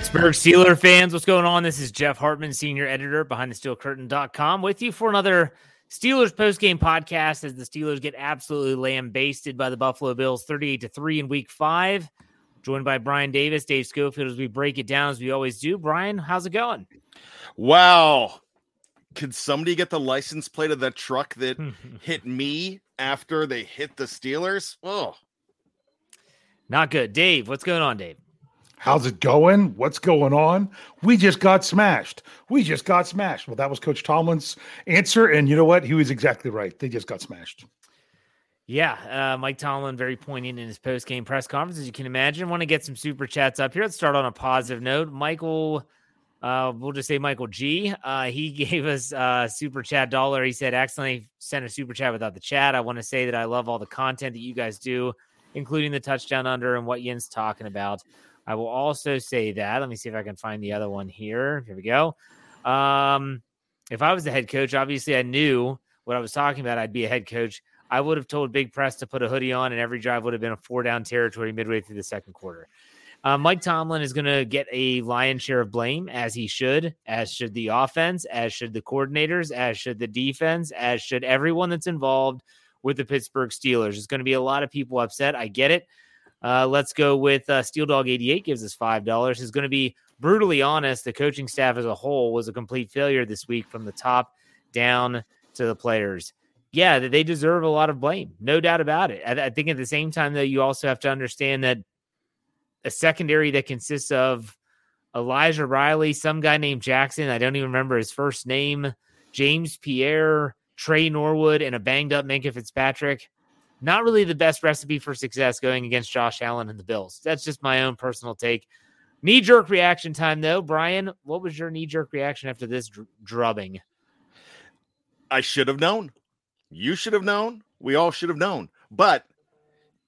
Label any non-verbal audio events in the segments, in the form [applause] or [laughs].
Pittsburgh Steeler fans, what's going on? This is Jeff Hartman, senior editor behind the steelcurtain.com with you for another Steelers post-game podcast as the Steelers get absolutely lambasted by the Buffalo Bills 38 to 3 in week 5. Joined by Brian Davis, Dave Schofield as we break it down as we always do. Brian, how's it going? Wow. Could somebody get the license plate of that truck that [laughs] hit me after they hit the Steelers? Oh. Not good. Dave, what's going on, Dave? How's it going? What's going on? We just got smashed. We just got smashed. Well, that was Coach Tomlin's answer. And you know what? He was exactly right. They just got smashed. Yeah, uh, Mike Tomlin very poignant in his post game press conference, as you can imagine. Want to get some super chats up here. Let's start on a positive note. Michael, uh, we'll just say Michael G. Uh, he [laughs] gave us a super chat dollar. He said, accidentally sent a super chat without the chat. I want to say that I love all the content that you guys do, including the touchdown under and what Yin's talking about. I will also say that. Let me see if I can find the other one here. Here we go. Um, if I was the head coach, obviously I knew what I was talking about. I'd be a head coach. I would have told Big Press to put a hoodie on, and every drive would have been a four down territory midway through the second quarter. Uh, Mike Tomlin is going to get a lion's share of blame, as he should, as should the offense, as should the coordinators, as should the defense, as should everyone that's involved with the Pittsburgh Steelers. There's going to be a lot of people upset. I get it. Uh, let's go with uh, Steel Dog 88 gives us $5. Is going to be brutally honest. The coaching staff as a whole was a complete failure this week from the top down to the players. Yeah, they deserve a lot of blame. No doubt about it. I, I think at the same time, though, you also have to understand that a secondary that consists of Elijah Riley, some guy named Jackson, I don't even remember his first name, James Pierre, Tre Norwood, and a banged up Minkah Fitzpatrick not really the best recipe for success going against Josh Allen and the Bills. That's just my own personal take. Knee jerk reaction time, though. Brian, what was your knee jerk reaction after this dr- drubbing? I should have known. You should have known. We all should have known. But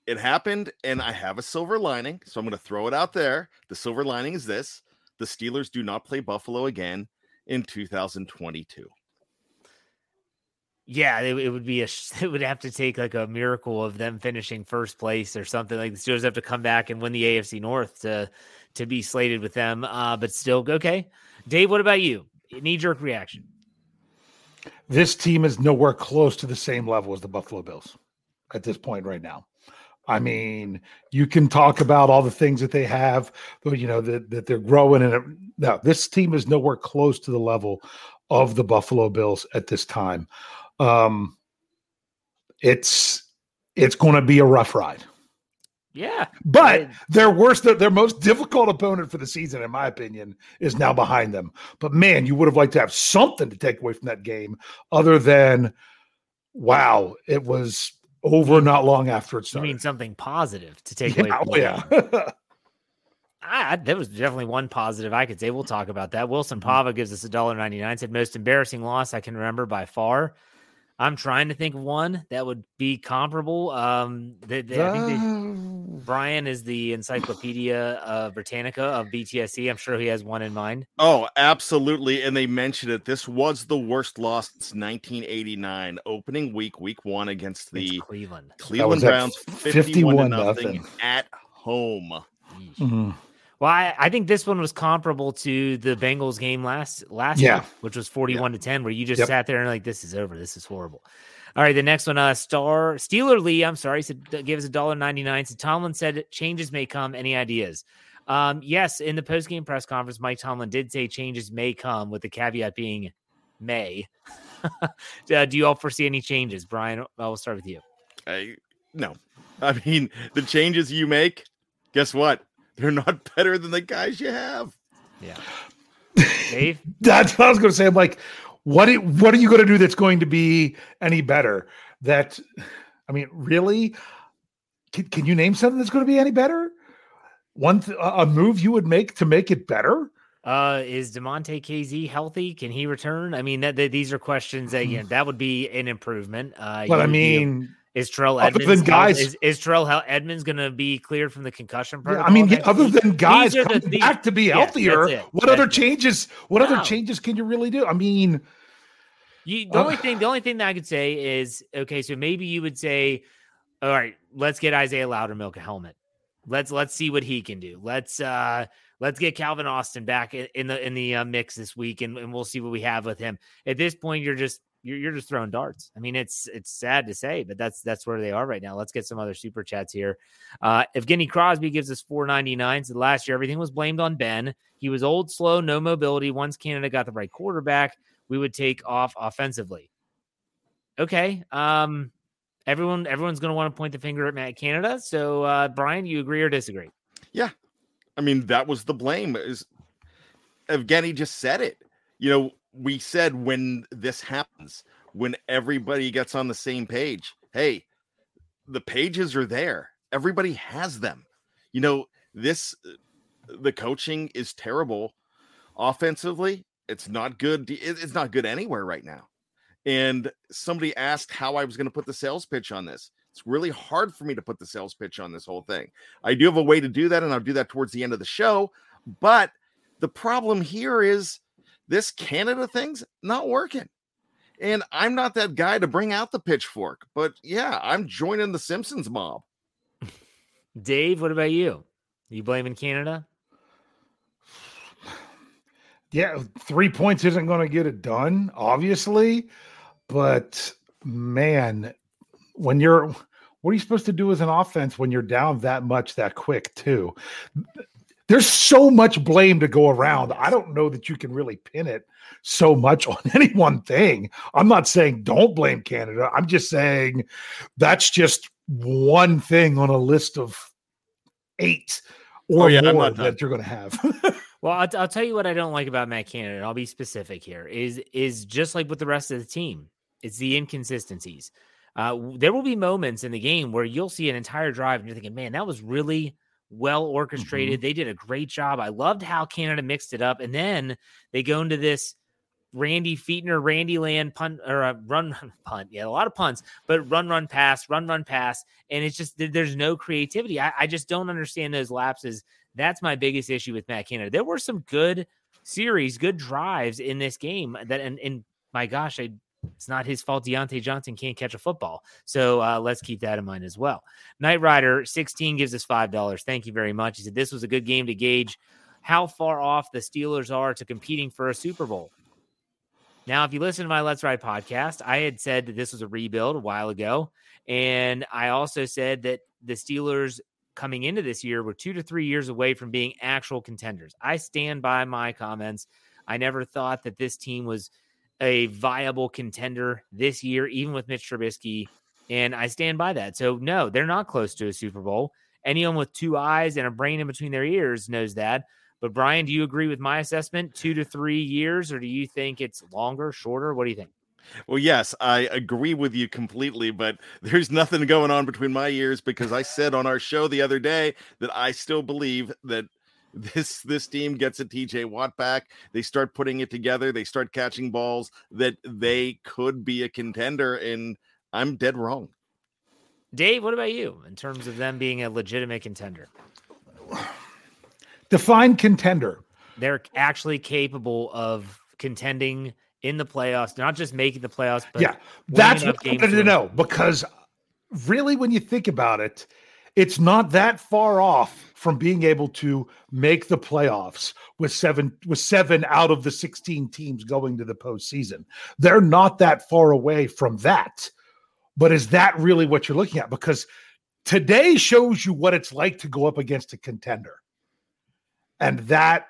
it happened, and I have a silver lining. So I'm going to throw it out there. The silver lining is this the Steelers do not play Buffalo again in 2022 yeah, it, it, would be a it [laughs] would have to take like a miracle of them finishing first place or something like the Steelers have to come back and win the AFC North to to be slated with them. Uh, but still, okay. Dave, what about you? Knee jerk reaction. This team is nowhere close to the same level as the Buffalo Bills at this point right now. I mean, you can talk about all the things that they have, but you know that, that they're growing, and no, this team is nowhere close to the level of the Buffalo Bills at this time um, it's it's going to be a rough ride. Yeah, but their worst, their, their most difficult opponent for the season, in my opinion, is now behind them. But man, you would have liked to have something to take away from that game, other than, wow, it was over not long after it started. You mean something positive to take yeah, away? From oh, yeah. I, there was definitely one positive I could say. We'll talk about that. Wilson mm-hmm. Pava gives us a dollar ninety nine. Said most embarrassing loss I can remember by far. I'm trying to think of one that would be comparable. Um, they, they, I think they, Brian is the Encyclopedia of Britannica of BTSC. I'm sure he has one in mind. Oh, absolutely. And they mentioned it. This was the worst loss since 1989, opening week, week one against the it's Cleveland Cleveland Browns, 51, 51 nothing at home. Mm-hmm. Well, I, I, think this one was comparable to the Bengals game last last yeah. week, which was 41 yeah. to 10, where you just yep. sat there and like, this is over. This is horrible. All right, the next one, uh, Star Steeler Lee. I'm sorry, said give us a dollar ninety nine. So Tomlin said changes may come. Any ideas? Um, yes, in the post game press conference, Mike Tomlin did say changes may come, with the caveat being may. [laughs] uh, do you all foresee any changes, Brian? I'll start with you. I no, I mean the changes you make. Guess what? They're not [laughs] better than the guys you have. Yeah. Dave? [laughs] that's what I was going to say. I'm like, what, what are you going to do that's going to be any better? That, I mean, really? Can, can you name something that's going to be any better? One, th- a move you would make to make it better? Uh, is Damontae Kazee healthy? Can he return? I mean, that, that these are questions that yeah, that would be an improvement. Uh, but I mean, is Terrell other than guys? Is, is Terrell Edmunds going to be cleared from the concussion protocol? Yeah, I mean, other than guys coming the, back to be healthier, yes, what that's other it. changes? What no. other changes can you really do? I mean, you, the uh, only thing, the only thing that I could say is okay. So maybe you would say, all right, let's get Isaiah Loudermilk a helmet. Let's let's see what he can do. Let's uh let's get Calvin Austin back in the in the uh, mix this week, and, and we'll see what we have with him. At this point, you're just you're, you're just throwing darts. I mean, it's it's sad to say, but that's that's where they are right now. Let's get some other super chats here. Uh, Evgeny Crosby gives us 499. So last year, everything was blamed on Ben. He was old, slow, no mobility. Once Canada got the right quarterback, we would take off offensively. Okay. Um, everyone everyone's going to want to point the finger at Matt Canada. So, uh, Brian, you agree or disagree? Yeah, I mean that was the blame. Is Evgeny just said it? You know, we said when this happens, when everybody gets on the same page, hey, the pages are there. Everybody has them. You know, this uh, the coaching is terrible offensively. It's not good. It's not good anywhere right now. And somebody asked how I was going to put the sales pitch on this. It's really hard for me to put the sales pitch on this whole thing. I do have a way to do that, and I'll do that towards the end of the show. But the problem here is this Canada thing's not working. And I'm not that guy to bring out the pitchfork, but yeah, I'm joining the Simpsons mob. Dave, what about you? You blaming Canada? [sighs] Yeah, three points isn't going to get it done, obviously. But man, when you're what are you supposed to do as an offense when you're down that much that quick, too? There's so much blame to go around. I don't know that you can really pin it so much [laughs] on any one thing. I'm not saying don't blame Canada. I'm just saying that's just one thing on a list of eight or oh, yeah, more that you're going to have. [laughs] well, I'll, I'll, tell you what I don't like about Matt Canada. I'll be specific here. Is is just like with the rest of the team. It's the inconsistencies. Uh, there will be moments in the game where you'll see an entire drive and you're thinking, man, that was really well orchestrated. Mm-hmm. They did a great job. I loved how Canada mixed it up. And then they go into this Randy Fichtner, Randy Land punt or a run run [laughs] punt. Yeah, a lot of punts, but run, run, pass, run, run, pass. And it's just there's no creativity. I, I just don't understand those lapses. That's my biggest issue with Matt Canada. There were some good series, good drives in this game that and, and my gosh, I it's not his fault Diontae Johnson can't catch a football. So uh, let's keep that in mind as well. Knight Rider 16 gives us $5. Thank you very much. He said this was a good game to gauge how far off the Steelers are to competing for a Super Bowl. Now, if you listen to my Let's Ride podcast, I had said that this was a rebuild a while ago. And I also said that the Steelers coming into this year were two to three years away from being actual contenders. I stand by my comments. I never thought that this team was – a viable contender this year, even with Mitch Trubisky. And I stand by that. So, no, they're not close to a Super Bowl. Anyone with two eyes and a brain in between their ears knows that. But, Brian, do you agree with my assessment? Two to three years, or do you think it's longer, shorter? What do you think? Well, yes, I agree with you completely, but [laughs] there's nothing going on between my ears because I said on our show the other day that I still believe that this this team gets a TJ Watt back, they start putting it together, they start catching balls that they could be a contender, and I'm dead wrong. Dave, what about you in terms of them being a legitimate contender? Define contender. They're actually capable of contending in the playoffs, not just making the playoffs, but yeah, that's what I wanted to know because really, when you think about it, it's not that far off from being able to make the playoffs with seven with seven out of the 16 teams going to the postseason. They're not that far away from that. But is that really what you're looking at? Because today shows you what it's like to go up against a contender. And that,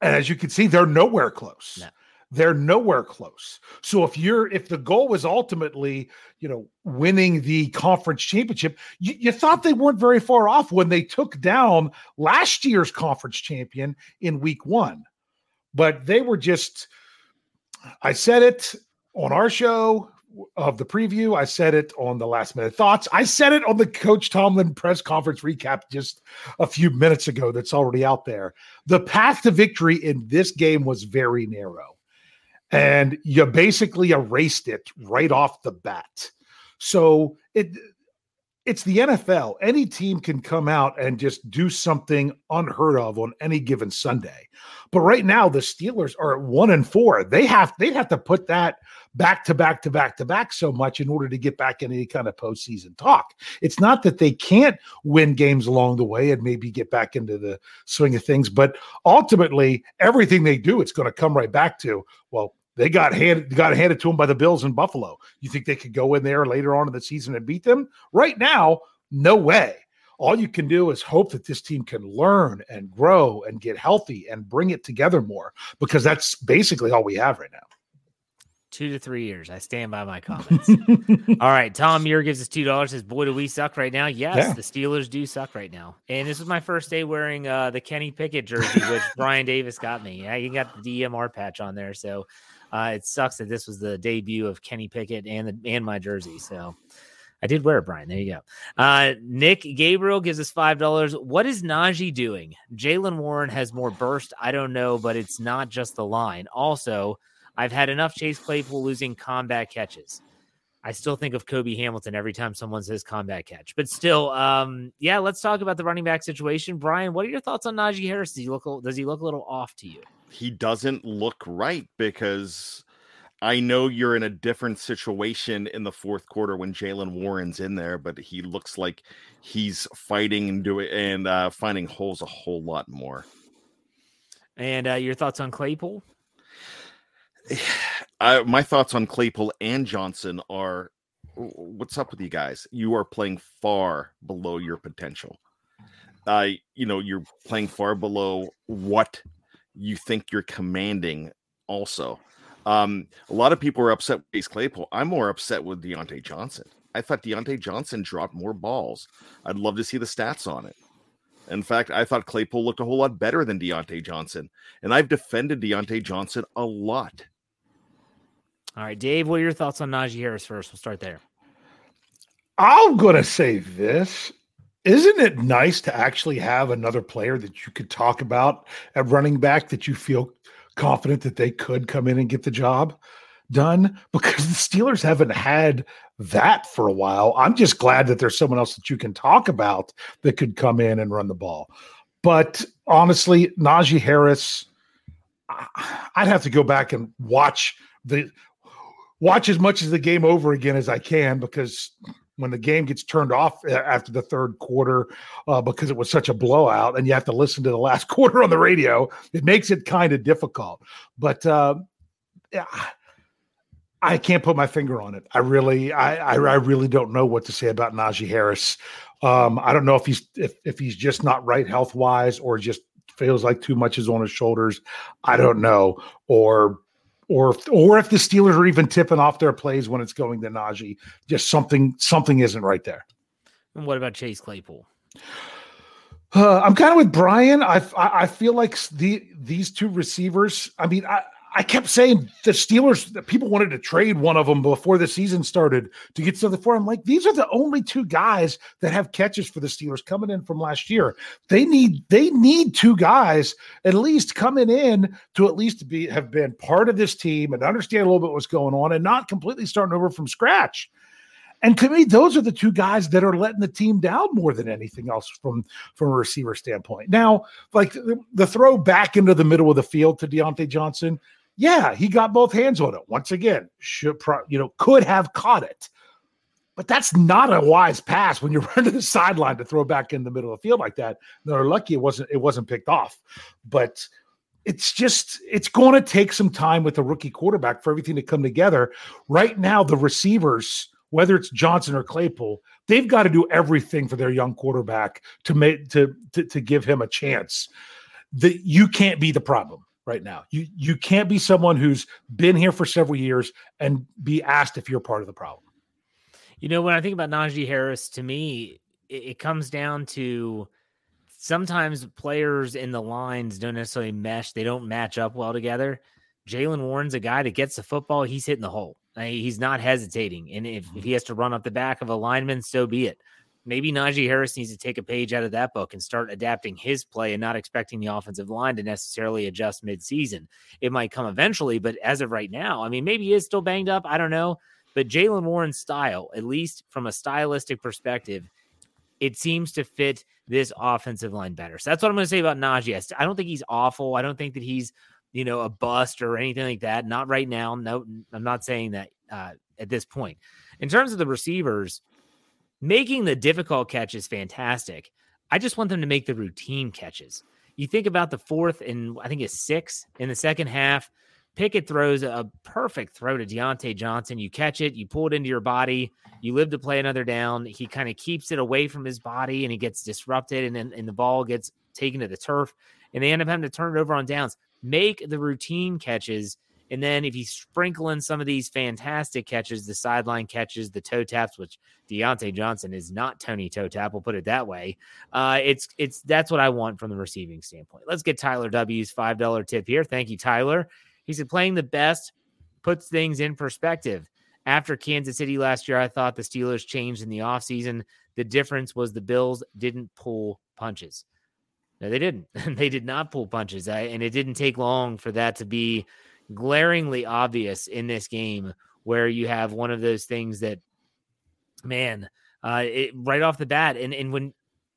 and as you can see, they're nowhere close. No. They're nowhere close. So if you're if the goal was ultimately, you know, winning the conference championship, you, you thought they weren't very far off when they took down last year's conference champion in week one. But they were just I said it on our show of the preview. I said it on the last minute thoughts. I said it on the Coach Tomlin press conference recap just a few minutes ago. That's already out there. The path to victory in this game was very narrow and you basically erased it right off the bat. So it it's the NFL. Any team can come out and just do something unheard of on any given Sunday. But right now, the Steelers are at one and four. They have they'd have to put that back to back to back to back so much in order to get back in any kind of postseason talk. It's not that they can't win games along the way and maybe get back into the swing of things, but ultimately, everything they do, it's going to come right back to well, they got handed got handed to them by the Bills in Buffalo. You think they could go in there later on in the season and beat them? Right now, no way. All you can do is hope that this team can learn and grow and get healthy and bring it together more because that's basically all we have right now. Two to three years. I stand by my [laughs] comments. all right. Tom Muir gives us two dollars. Says, "Boy, do we suck right now?" Yes, yeah. the Steelers do suck right now. And this was my first day wearing uh, the Kenny Pickett jersey, which [laughs] Brian Davis got me. Yeah, you got the DMR patch on there, so uh, it sucks that this was the debut of Kenny Pickett and the, and my jersey. So I did wear it, Brian. There you go. Uh, Nick Gabriel gives us five dollars. What is Najee doing? Jaylen Warren has more burst. I don't know, but it's not just the line. Also, I've had enough Chase Claypool losing combat catches. I still think of Cobi Hamilton every time someone says combat catch. But still, um, yeah, let's talk about the running back situation. Brian, what are your thoughts on Najee Harris? Does he look does he look a little off to you? he doesn't look right because I know you're in a different situation in the fourth quarter when Jaylen Warren's in there, but he looks like he's fighting and doing and uh, finding holes a whole lot more. And uh, your thoughts on Claypool? [sighs] I, my thoughts on Claypool and Johnson are what's up with you guys? You are playing far below your potential. Uh, you know, you're playing far below what you think you're commanding also. Um, a lot of people are upset with Chase Claypool. I'm more upset with Diontae Johnson. I thought Diontae Johnson dropped more balls. I'd love to see the stats on it. In fact, I thought Claypool looked a whole lot better than Diontae Johnson. And I've defended Diontae Johnson a lot. All right, Dave, what are your thoughts on Najee Harris first? We'll start there. I'm going to say this isn't it nice to actually have another player that you could talk about at running back that you feel confident that they could come in and get the job done? Because the Steelers haven't had that for a while. I'm just glad that there's someone else that you can talk about that could come in and run the ball. But honestly, Najee Harris, I'd have to go back and watch the watch as much of the game over again as I can because when the game gets turned off after the third quarter uh, because it was such a blowout and you have to listen to the last [laughs] quarter on the radio it makes it kind of difficult. But uh, yeah, i can't put my finger on it. I really I, I, I really don't know what to say about najee harris. Um, i don't know if he's if, if he's just not right health wise or just feels like too much is on his shoulders. I don't know. Or or if, or if the Steelers are even tipping off their plays when it's going to Najee, just something something isn't right there. And what about Chase Claypool? Uh, I'm kind of with Brian. I, I, I feel like the these two receivers. I mean, I I kept saying the Steelers, people wanted to trade one of them before the season started to get something for him. Like these are the only two guys that have catches for the Steelers coming in from last year. They need they need two guys at least coming in to at least be have been part of this team and understand a little bit what's going on and not completely starting over from scratch. And to me, those are the two guys that are letting the team down more than anything else from from a receiver standpoint. Now, like the, the throw back into the middle of the field to Diontae Johnson yeah, he got both hands on it. Once again, should pro, you know could have caught it, but that's not a wise pass when you [laughs] run to the sideline to throw back in the middle of the field like that. They're lucky it wasn't it wasn't picked off, but it's just it's going to take some time with a rookie quarterback for everything to come together. Right now, the receivers, whether it's Johnson or Claypool, they've got to do everything for their young quarterback to make to to, to give him a chance. That you can't be the problem right now. You you can't be someone who's been here for several years and be asked if you're part of the problem. You know, when I think about Najee Harris, to me, it, it comes down to sometimes players in the lines don't necessarily mesh. They don't match up well together. Jaylen Warren's a guy that gets the football, he's hitting the hole. He's not hesitating. And if, if mm-hmm. he has to run up the back of a lineman, so be it maybe Najee Harris needs to take a page out of that book and start adapting his play and not expecting the offensive line to necessarily adjust midseason. It might come eventually, but as of right now, I mean, maybe he is still banged up. I don't know. But Jaylen Warren's style, at least from a stylistic perspective, it seems to fit this offensive line better. So that's what I'm going to say about Najee. I don't think he's awful. I don't think that he's, you know, a bust or anything like that. Not right now. No, I'm not saying that uh, at this point. In terms of the receivers, making the difficult catch is fantastic. I just want them to make the routine catches. You think about the fourth and I think it's six in the second half. Pickett throws a perfect throw to Diontae Johnson. You catch it, you pull it into your body, you live to play another down. He kind of keeps it away from his body and he gets disrupted, and then and the ball gets taken to the turf, and they end up having to turn it over on downs. Make the routine catches. And then if you sprinkle in some of these fantastic catches, the sideline catches, the toe taps, which Diontae Johnson is not Tony toe tap, we'll put it that way. Uh, it's it's that's what I want from the receiving standpoint. Let's get Tyler W's five dollar tip here. Thank you, Tyler. He said playing the best puts things in perspective. After Kansas City last year, I thought the Steelers changed in the offseason. The difference was the Bills didn't pull punches. No, they didn't. [laughs] they did not pull punches. I, and it didn't take long for that to be glaringly obvious in this game where you have one of those things that, man, uh, it, right off the bat, and, and when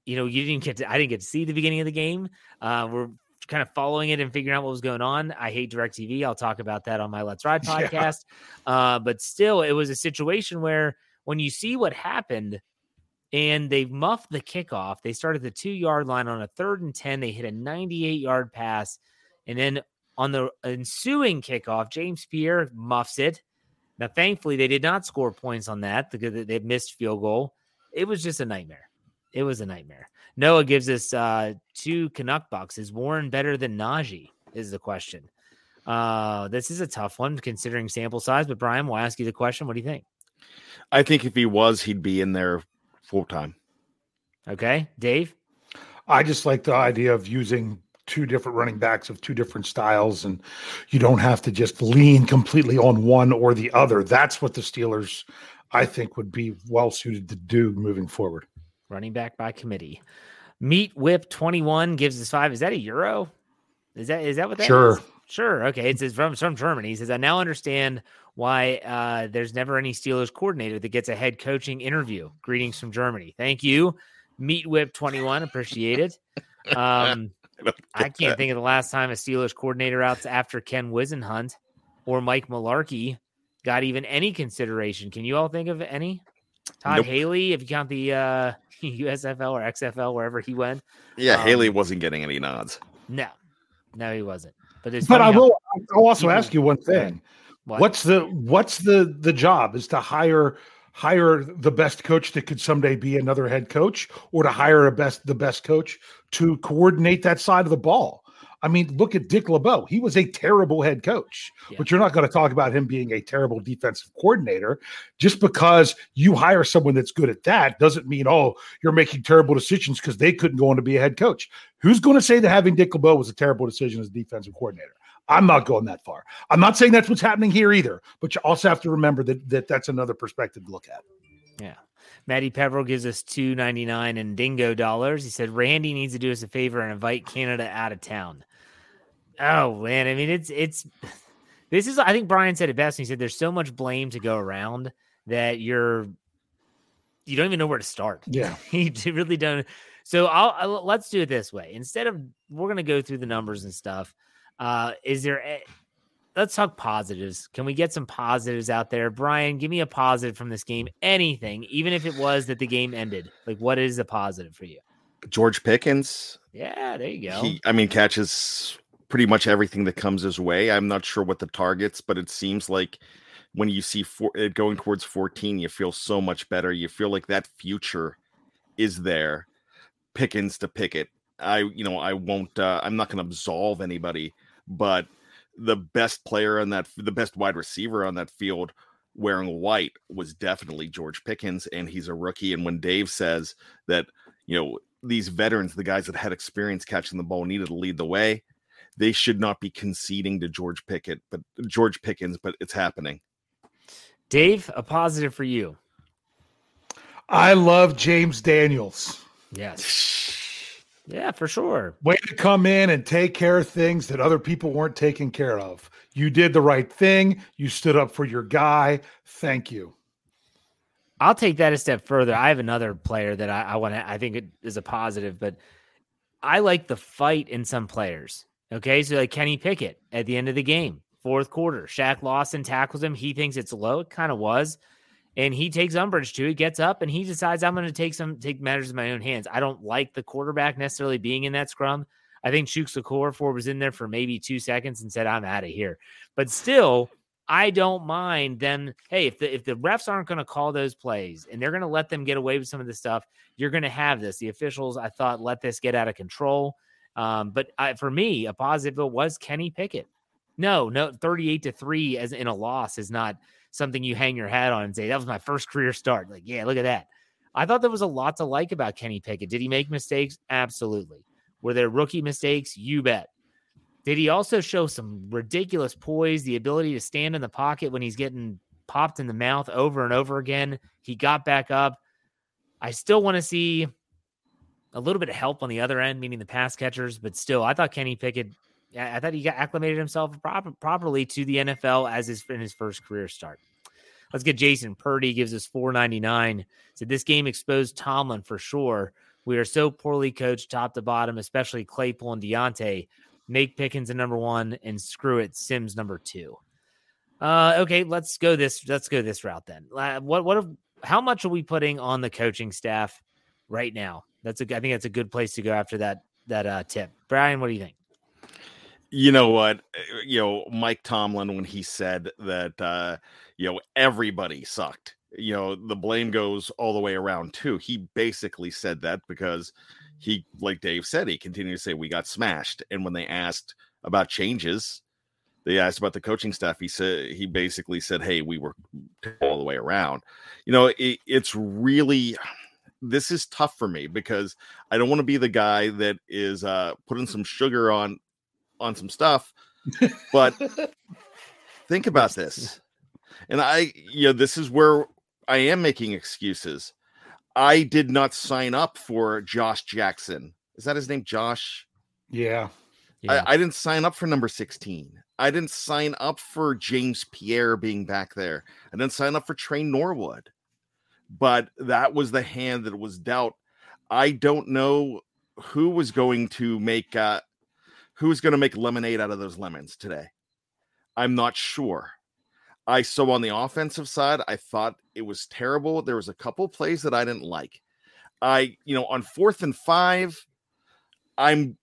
you know you didn't get to, I didn't get to see the beginning of the game. Uh, we're kind of following it and figuring out what was going on. I hate DirecTV. I'll talk about that on my Let's Ride [laughs] podcast. Yeah. Uh, but still, it was a situation where when you see what happened and they muffed the kickoff, they started the two yard line on a third and 10. They hit a 98 yard pass. And then on the ensuing kickoff, James Pierre muffs it. Now, thankfully, they did not score points on that because they missed field goal. It was just a nightmare. It was a nightmare. Noah gives us uh, two Canuck bucks. Is Warren better than Najee? Is the question. Uh, this is a tough one considering sample size, but Brian, we'll ask you the question. What do you think? I think if he was, he'd be in there full time. Okay. Dave? I just like the idea of using two different running backs of two different styles, and you don't have to just lean completely on one or the other. That's what the Steelers, I think, would be well suited to do moving forward running back by committee. Meat Whip 21 gives us five. Is that a euro? Is that is that what that sure. Is? Sure. Okay. It's from from Germany. He says, I now understand why uh, there's never any Steelers coordinator that gets a head coaching interview. Greetings from Germany. Thank you. Meat Whip 21. Appreciate it. Um, [laughs] I, I can't that. think of the last time a Steelers coordinator out after Ken Whisenhunt or Mike Mularkey got even any consideration. Can you all think of any? Todd nope. Haley, if you count the uh, [laughs] USFL or XFL, wherever he went. Yeah, um, Haley wasn't getting any nods. No, no, he wasn't. But but I will. I'll also ask you one thing. What? What's the what's the the job is to hire hire the best coach that could someday be another head coach, or to hire a best the best coach to coordinate that side of the ball. I mean, look at Dick LeBeau. He was a terrible head coach, yeah. but you're not going to talk about him being a terrible defensive coordinator. Just because you hire someone that's good at that doesn't mean, oh, you're making terrible decisions because they couldn't go on to be a head coach. Who's going to say that having Dick LeBeau was a terrible decision as a defensive coordinator? I'm not going that far. I'm not saying that's what's happening here either, but you also have to remember that, that that's another perspective to look at. Yeah. Maddie Peverill gives us two ninety nine in dingo dollars. He said Randy needs to do us a favor and invite Canada out of town. Oh man, I mean it's it's [laughs] this is I think Brian said it best. He said there's so much blame to go around that you're you don't even know where to start. Yeah, [laughs] you really don't. So I'll, I'll, let's do it this way. Instead of we're gonna go through the numbers and stuff. Uh, is there? A, let's talk positives. Can we get some positives out there? Brian, give me a positive from this game. Anything, even if it was that the game ended. Like, what is a positive for you? George Pickens. Yeah, there you go. He, I mean, catches pretty much everything that comes his way. I'm not sure what the targets, but it seems like when you see four, it going towards 14, you feel so much better. You feel like that future is there. Pickens to pick it. I, you know, I won't. Uh, I'm not going to absolve anybody, but the best player on that, the best wide receiver on that field wearing white was definitely George Pickens, and he's a rookie. And when Dave says that, you know, these veterans, the guys that had experience catching the ball, needed to lead the way, they should not be conceding to George Pickett, but George Pickens, but it's happening. Dave, a positive for you. I love James Daniels. Yes. [laughs] Yeah, for sure. Way to come in and take care of things that other people weren't taking care of. You did the right thing. You stood up for your guy. Thank you. I'll take that a step further. I have another player that I, I want to, I think it is a positive, but I like the fight in some players. Okay. So like Kenny Pickett at the end of the game, fourth quarter, Shaq Lawson tackles him. He thinks it's low. It kind of was. And he takes umbrage to it, gets up, and he decides I'm going to take some take matters in my own hands. I don't like the quarterback necessarily being in that scrum. I think Chuks Okorafor was in there for maybe two seconds and said, I'm out of here. But still, I don't mind them. Hey, if the if the refs aren't going to call those plays and they're going to let them get away with some of this stuff, you're going to have this. The officials, I thought, let this get out of control. Um, but I, for me, a positive was Kenny Pickett. No, no, 38 to three as in a loss is not something you hang your hat on and say that was my first career start. Like, yeah, look at that. I thought there was a lot to like about Kenny Pickett. Did he make mistakes? Absolutely. Were there rookie mistakes? You bet. Did he also show some ridiculous poise, the ability to stand in the pocket when he's getting popped in the mouth over and over again? He got back up. I still want to see a little bit of help on the other end, meaning the pass catchers, but still, I thought Kenny Pickett, I thought he got acclimated himself proper, properly to the NFL as his in his first career start. Let's get Jason Purdy gives us 499. Said this game exposed Tomlin for sure. We are so poorly coached top to bottom, especially Claypool and Diontae make Pickens a number one, and screw it, Sims number two. Uh, okay, let's go this. Let's go this route then. What what? How much are we putting on the coaching staff right now? That's a. I think that's a good place to go after that that uh, tip. Brian, what do you think? You know what? Uh, you know Mike Tomlin when he said that uh, you know everybody sucked. You know the blame goes all the way around too. He basically said that because he, like Dave said, he continued to say we got smashed. And when they asked about changes, they asked about the coaching staff. He said he basically said, "Hey, we were [laughs] all the way around." You know, it, it's really this is tough for me because I don't want to be the guy that is uh, putting some sugar on on some stuff, but [laughs] think about this. And I, you know, this is where I am making excuses. I did not sign up for Josh Jackson. Is that his name? Josh? Yeah. yeah. I, I, didn't sign up for number 16. I didn't sign up for James Pierre being back there. I didn't sign up for Tre Norwood. But that was the hand that was dealt. I don't know who was going to make uh who's going to make lemonade out of those lemons today. I'm not sure. I so on the offensive side, I thought it was terrible. There was a couple plays that I didn't like. I, you know, on fourth and five, I'm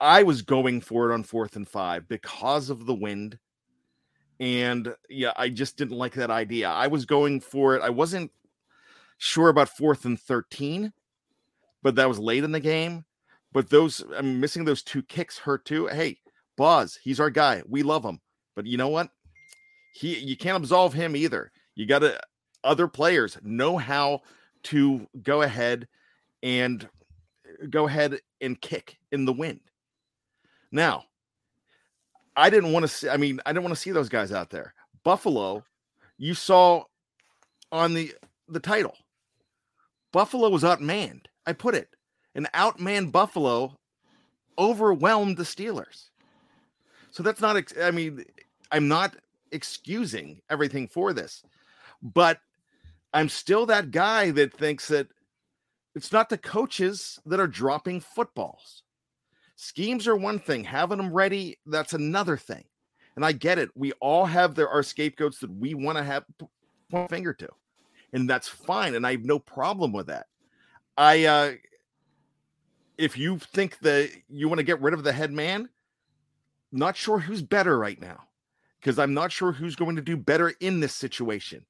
I was going for it on fourth and five because of the wind. And yeah, I just didn't like that idea. I was going for it. I wasn't sure about fourth and 13, but that was late in the game. But those, I'm missing those two kicks hurt too. Hey, Boz, he's our guy. We love him. But you know what? he you can't absolve him either. You got to other players know how to go ahead and uh, go ahead and kick in the wind. Now, I didn't want to see, I mean, I didn't want to see those guys out there. Buffalo, you saw on the the title. Buffalo was outmanned. I put it. An outman Buffalo overwhelmed the Steelers. So that's not I mean, I'm not excusing everything for this. But I'm still that guy that thinks that it's not the coaches that are dropping footballs. Schemes are one thing, having them ready, that's another thing. And I get it. We all have there our scapegoats that we want to have point finger to. And that's fine. And I have no problem with that. I uh if you think that you want to get rid of the head man, not sure who's better right now because I'm not sure who's going to do better in this situation.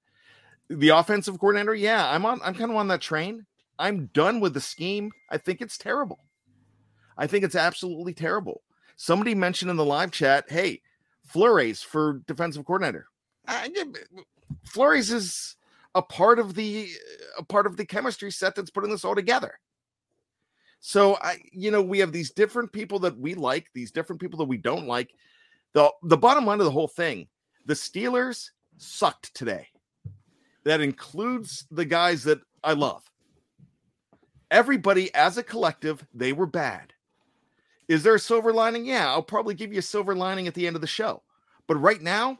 The offensive coordinator, yeah, I'm on. I'm kind of on that train. I'm done with the scheme. I think it's terrible. I think it's absolutely terrible. Somebody mentioned in the live chat, "Hey, Flores for defensive coordinator." I, Flores is a part of the a part of the chemistry set that's putting this all together. So I, you know, we have these different people that we like, these different people that we don't like the the bottom line of the whole thing the Steelers sucked today. That includes the guys that I love. Everybody as a collective, they were bad. Is there a silver lining? Yeah, I'll probably give you a silver lining at the end of the show. But right now,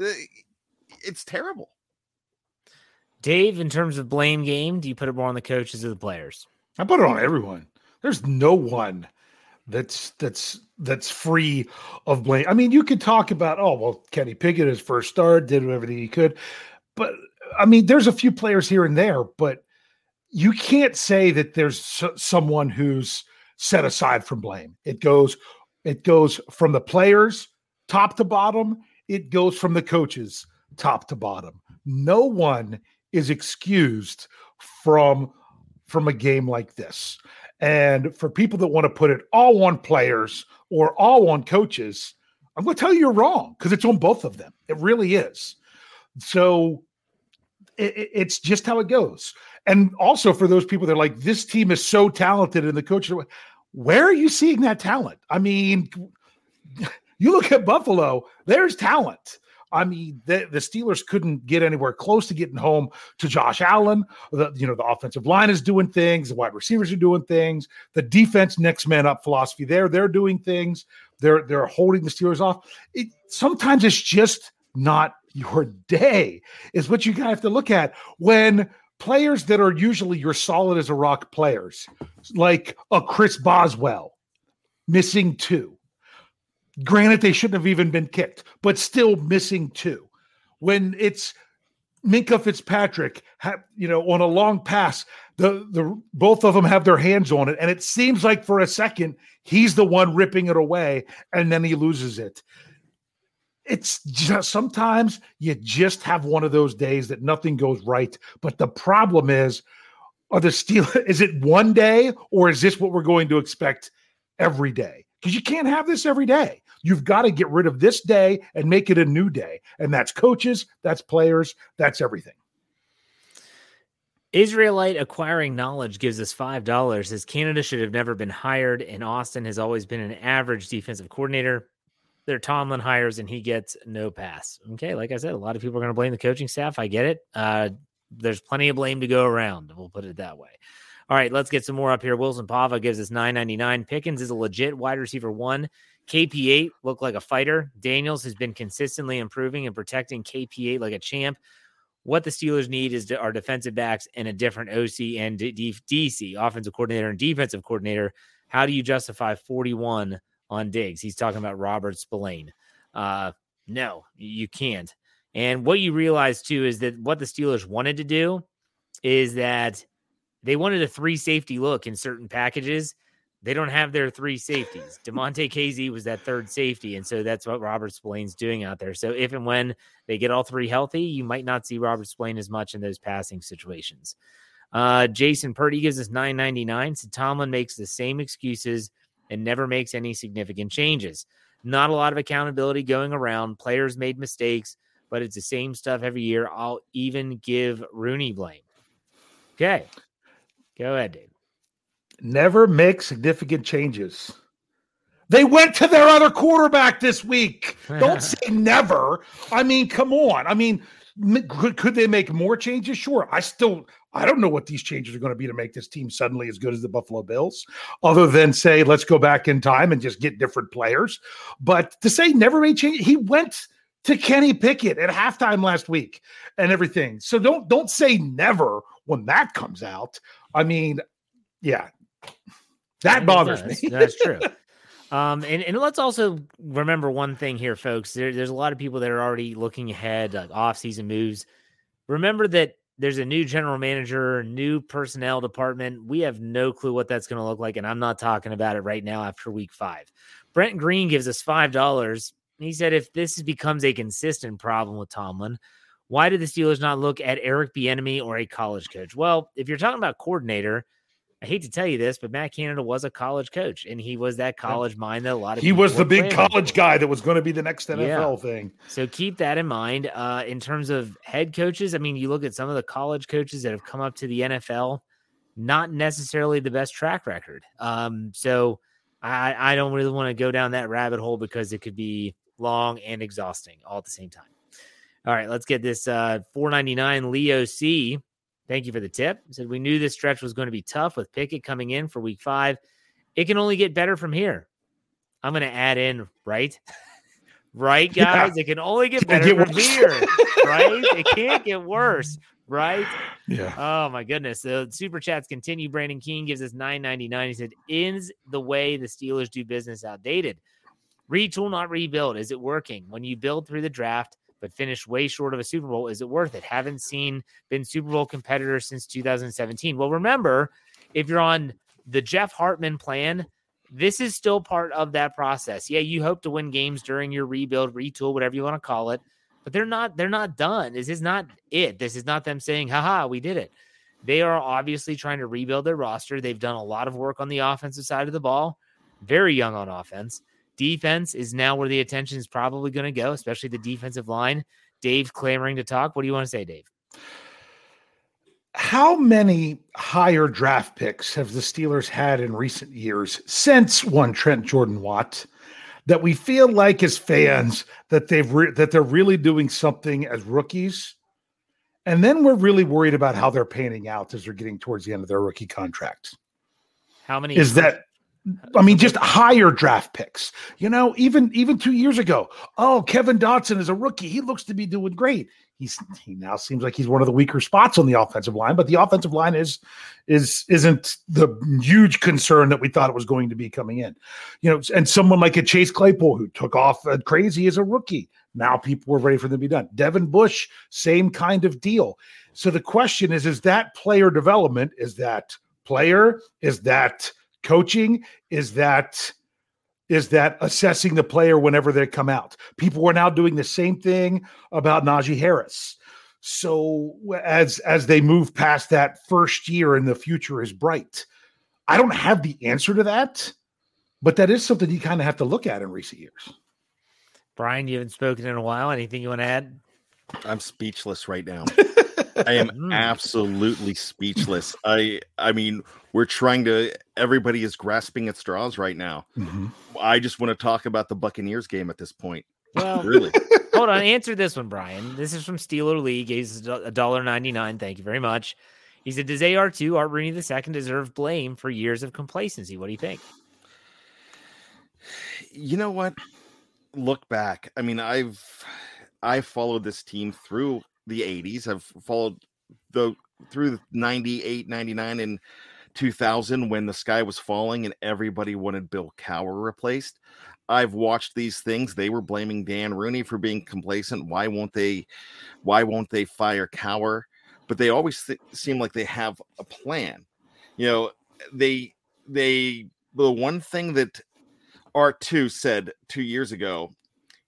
eh, it's terrible. Dave, in terms of blame game, do you put it more on the coaches or the players? I put it on everyone. There's no one that's that's that's free of blame. I mean, you could talk about, oh well, Kenny Pickett his first start did everything he could, but I mean, there's a few players here and there, but you can't say that there's someone who's set aside from blame. It goes it goes from the players top to bottom, it goes from the coaches top to bottom. No one is excused from from a game like this. And for people that want to put it all on players or all on coaches, I'm going to tell you you're wrong because it's on both of them. It really is. So it, it's just how it goes. And also for those people that are like, this team is so talented and the coach, where are you seeing that talent? I mean, [laughs] you look at Buffalo, there's talent. I mean, the, the Steelers couldn't get anywhere close to getting home to Josh Allen. The, you know, the offensive line is doing things, the wide receivers are doing things, the defense next man up philosophy there, they're doing things. They're they're holding the Steelers off. It, sometimes it's just not your day, is what you have to look at when players that are usually your solid as a rock players, like a Chris Boswell, missing two Granted, they shouldn't have even been kicked, but still missing two. When it's Minkah Fitzpatrick, you know, on a long pass, the the both of them have their hands on it, and it seems like for a second he's the one ripping it away, and then he loses it. It's just sometimes you just have one of those days that nothing goes right. But the problem is, are the steel? [laughs] Is it one day, or is this what we're going to expect every day? Because you can't have this every day. You've got to get rid of this day and make it a new day. And that's coaches, that's players, that's everything. Israelite acquiring knowledge gives us five dollars. Says Canada should have never been hired, and Austin has always been an average defensive coordinator. They're Tomlin hires, and he gets no pass. Okay, like I said, a lot of people are going to blame the coaching staff. I get it. Uh, there's plenty of blame to go around. We'll put it that way. All right, let's get some more up here. Wilson Pava gives us 9.99. Pickens is a legit wide receiver one. KP8 looked like a fighter. Daniels has been consistently improving and protecting KP8 like a champ. What the Steelers need is our defensive backs and a different OC and DC, offensive coordinator and defensive coordinator. How do you justify 41 on Diggs? He's talking about Robert Spillane. Uh, no, you can't. And what you realize too is that what the Steelers wanted to do is that they wanted a three safety look in certain packages they don't have their three safeties. Damontae Kazee was that third safety, and so that's what Robert Spillane's doing out there. So if and when they get all three healthy, you might not see Robert Spillane as much in those passing situations. Uh, Jason Purdy gives us nine ninety nine. So Tomlin makes the same excuses and never makes any significant changes. Not a lot of accountability going around. Players made mistakes, but it's the same stuff every year. I'll even give Rooney blame. Okay, go ahead, Dave never make significant changes. They went to their other quarterback this week. Don't [laughs] say never. I mean, come on. I mean, could, could they make more changes? Sure. I still I don't know what these changes are going to be to make this team suddenly as good as the Buffalo Bills, other than say let's go back in time and just get different players. But to say never made change, he went to Kenny Pickett at halftime last week and everything. So don't don't say never when that comes out. I mean, yeah, that bothers me. That's true. [laughs] Um, and, and let's also remember one thing here, folks. There, there's a lot of people that are already looking ahead, like off-season moves. Remember that there's a new general manager, new personnel department. We have no clue what that's going to look like, and I'm not talking about it right now after week five. Brent Green gives us five dollars. He said, if this becomes a consistent problem with Tomlin, why did the Steelers not look at Eric Bieniemy or a college coach? Well, if you're talking about coordinator, I hate to tell you this, but Matt Canada was a college coach, and he was that college mind that a lot of he was the big college guy that was going to be the next NFL yeah. thing. So keep that in mind. Uh, in terms of head coaches, I mean, you look at some of the college coaches that have come up to the NFL, not necessarily the best track record. Um, so I, I don't really want to go down that rabbit hole because it could be long and exhausting all at the same time. All right, let's get this uh, 499 Leo C Thank you for the tip. He said we knew this stretch was going to be tough with Pickett coming in for week five. It can only get better from here. I'm going to add in, right? [laughs] right, guys? Yeah. It can only get better get from here, [laughs] right? It can't get worse, right? Yeah. Oh my goodness. The super chats continue. Brandon King gives us 9.99. He said, "Is the way the Steelers do business outdated? Retool, not rebuild. Is it working? When you build through the draft but finish way short of a Super Bowl, is it worth it? Haven't seen been Super Bowl competitors since 2017. Well, remember, if you're on the Jeff Hartman plan, this is still part of that process. Yeah, you hope to win games during your rebuild, retool, whatever you want to call it, but they're not they're not done. This is not it. This is not them saying, haha, we did it. They are obviously trying to rebuild their roster. They've done a lot of work on the offensive side of the ball, very young on offense. Defense is now where the attention is probably going to go, especially the defensive line. Dave clamoring to talk. What do you want to say, Dave? How many higher draft picks have the Steelers had in recent years since one Trent Jordan Watt that we feel like as fans that they've re- that they're really doing something as rookies, and then we're really worried about how they're panning out as they're getting towards the end of their rookie contracts. How many Is that I mean, just higher draft picks. You know, even even two years ago. Oh, Kevin Dotson is a rookie. He looks to be doing great. He's he now seems like he's one of the weaker spots on the offensive line, but the offensive line is is isn't the huge concern that we thought it was going to be coming in. You know, and someone like a Chase Claypool who took off crazy as a rookie. Now people were ready for them to be done. Devin Bush, same kind of deal. So the question is: Is that player development? Is that player? Is that coaching is that is that assessing the player whenever they come out people are now doing the same thing about Najee Harris so as as they move past that first year and the future is bright i don't have the answer to that but that is something you kind of have to look at in recent years Brian, you haven't spoken in a while. Anything you want to add? I'm speechless right now. [laughs] I am Mm. absolutely speechless. I I mean, we're trying to everybody is grasping at straws right now. I just want to talk about the Buccaneers game at this point. Well, Really. [laughs] hold on. Answer this one, Brian. This is from Steeler League. He's a dollar ninety nine. Thank you very much. He said, "Does AR two Art Rooney the second deserve blame for years of complacency? What do you think?" you know what? Look back. I mean, I've I followed this team through the 80s. I've followed the through 98, 99 and 2000 when the sky was falling and everybody wanted Bill Cowher replaced. I've watched these things. They were blaming Dan Rooney for being complacent. Why won't they why won't they fire Cowher? But they always th- seem like they have a plan. You know, they they the one thing that R2 said 2 years ago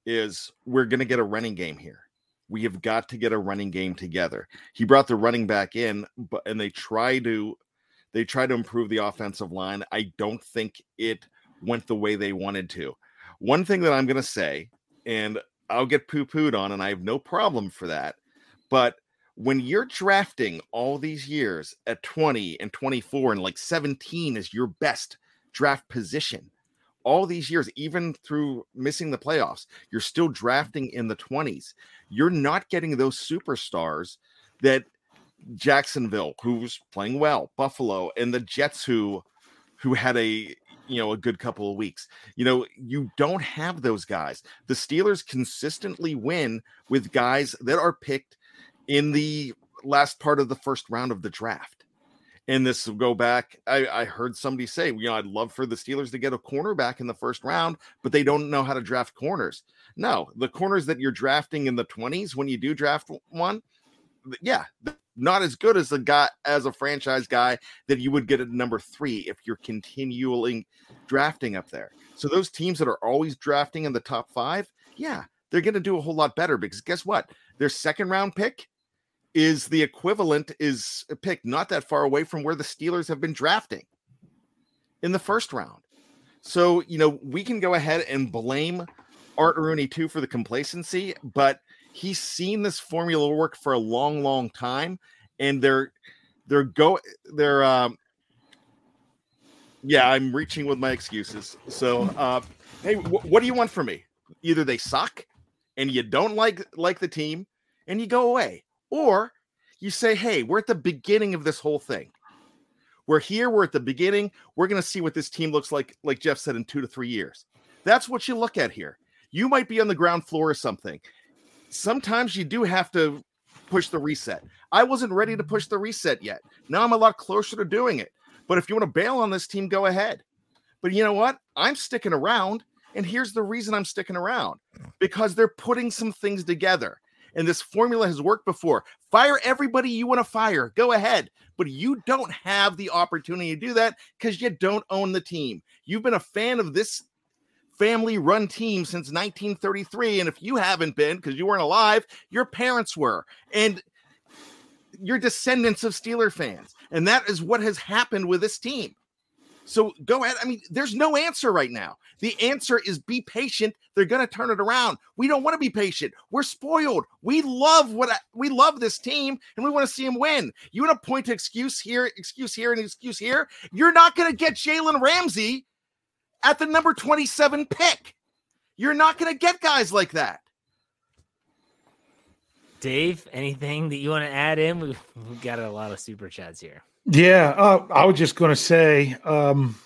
is we're going to get a running game here. We have got to get a running game together. He brought the running back in, but and they try to they try to improve the offensive line. I don't think it went the way they wanted to. One thing that I'm going to say, and I'll get poo pooed on, and I have no problem for that. But when you're drafting all these years at 20 and 24 and like 17 is your best draft position, all these years, even through missing the playoffs, you're still mm-hmm. drafting in the 20s. You're not getting those superstars that Jacksonville, who's playing well, Buffalo, and the Jets, who who had a you know a good couple of weeks. You know, you don't have those guys. The Steelers consistently win with guys that are picked in the last part of the first round of the draft. And this will go back. I, I heard somebody say, you know, I'd love for the Steelers to get a cornerback in the first round, but they don't know how to draft corners. No, the corners that you're drafting in the 20s when you do draft one, yeah, not as good as a guy as a franchise guy that you would get at number three if you're continually drafting up there. So those teams that are always drafting in the top five, yeah, they're going to do a whole lot better because guess what? Their second round pick is the equivalent is picked not that far away from where the Steelers have been drafting in the first round. So, you know, we can go ahead and blame Art Rooney too for the complacency, but he's seen this formula work for a long, long time, and they're they're go they're um yeah, I'm reaching with my excuses. So, uh, hey, wh- what do you want from me? Either they suck and you don't like like the team and you go away, or you say, hey, we're at the beginning of this whole thing. We're here, we're at the beginning. We're going to see what this team looks like, like Jeff said, in two to three years. That's what you look at here. You might be on the ground floor or something. Sometimes you do have to push the reset. I wasn't ready to push the reset yet. Now I'm a lot closer to doing it. But if you want to bail on this team, go ahead. But you know what? I'm sticking around. And here's the reason I'm sticking around because they're putting some things together. And this formula has worked before. Fire everybody you want to fire. Go ahead. But you don't have the opportunity to do that because you don't own the team. You've been a fan of this family run team since 1933. And if you haven't been because you weren't alive, your parents were. And you're descendants of Steeler fans. And that is what has happened with this team. So go ahead. I mean, there's no answer right now. The answer is be patient. They're going to turn it around. We don't want to be patient. We're spoiled. We love what I, we love this team and we want to see them win. You want to point to excuse here, excuse here, and excuse here. You're not going to get Jalen Ramsey at the number 27 pick. You're not going to get guys like that. Dave, anything that you want to add in? We've, we've got a lot of super chats here. Yeah, uh, I was just going to say um,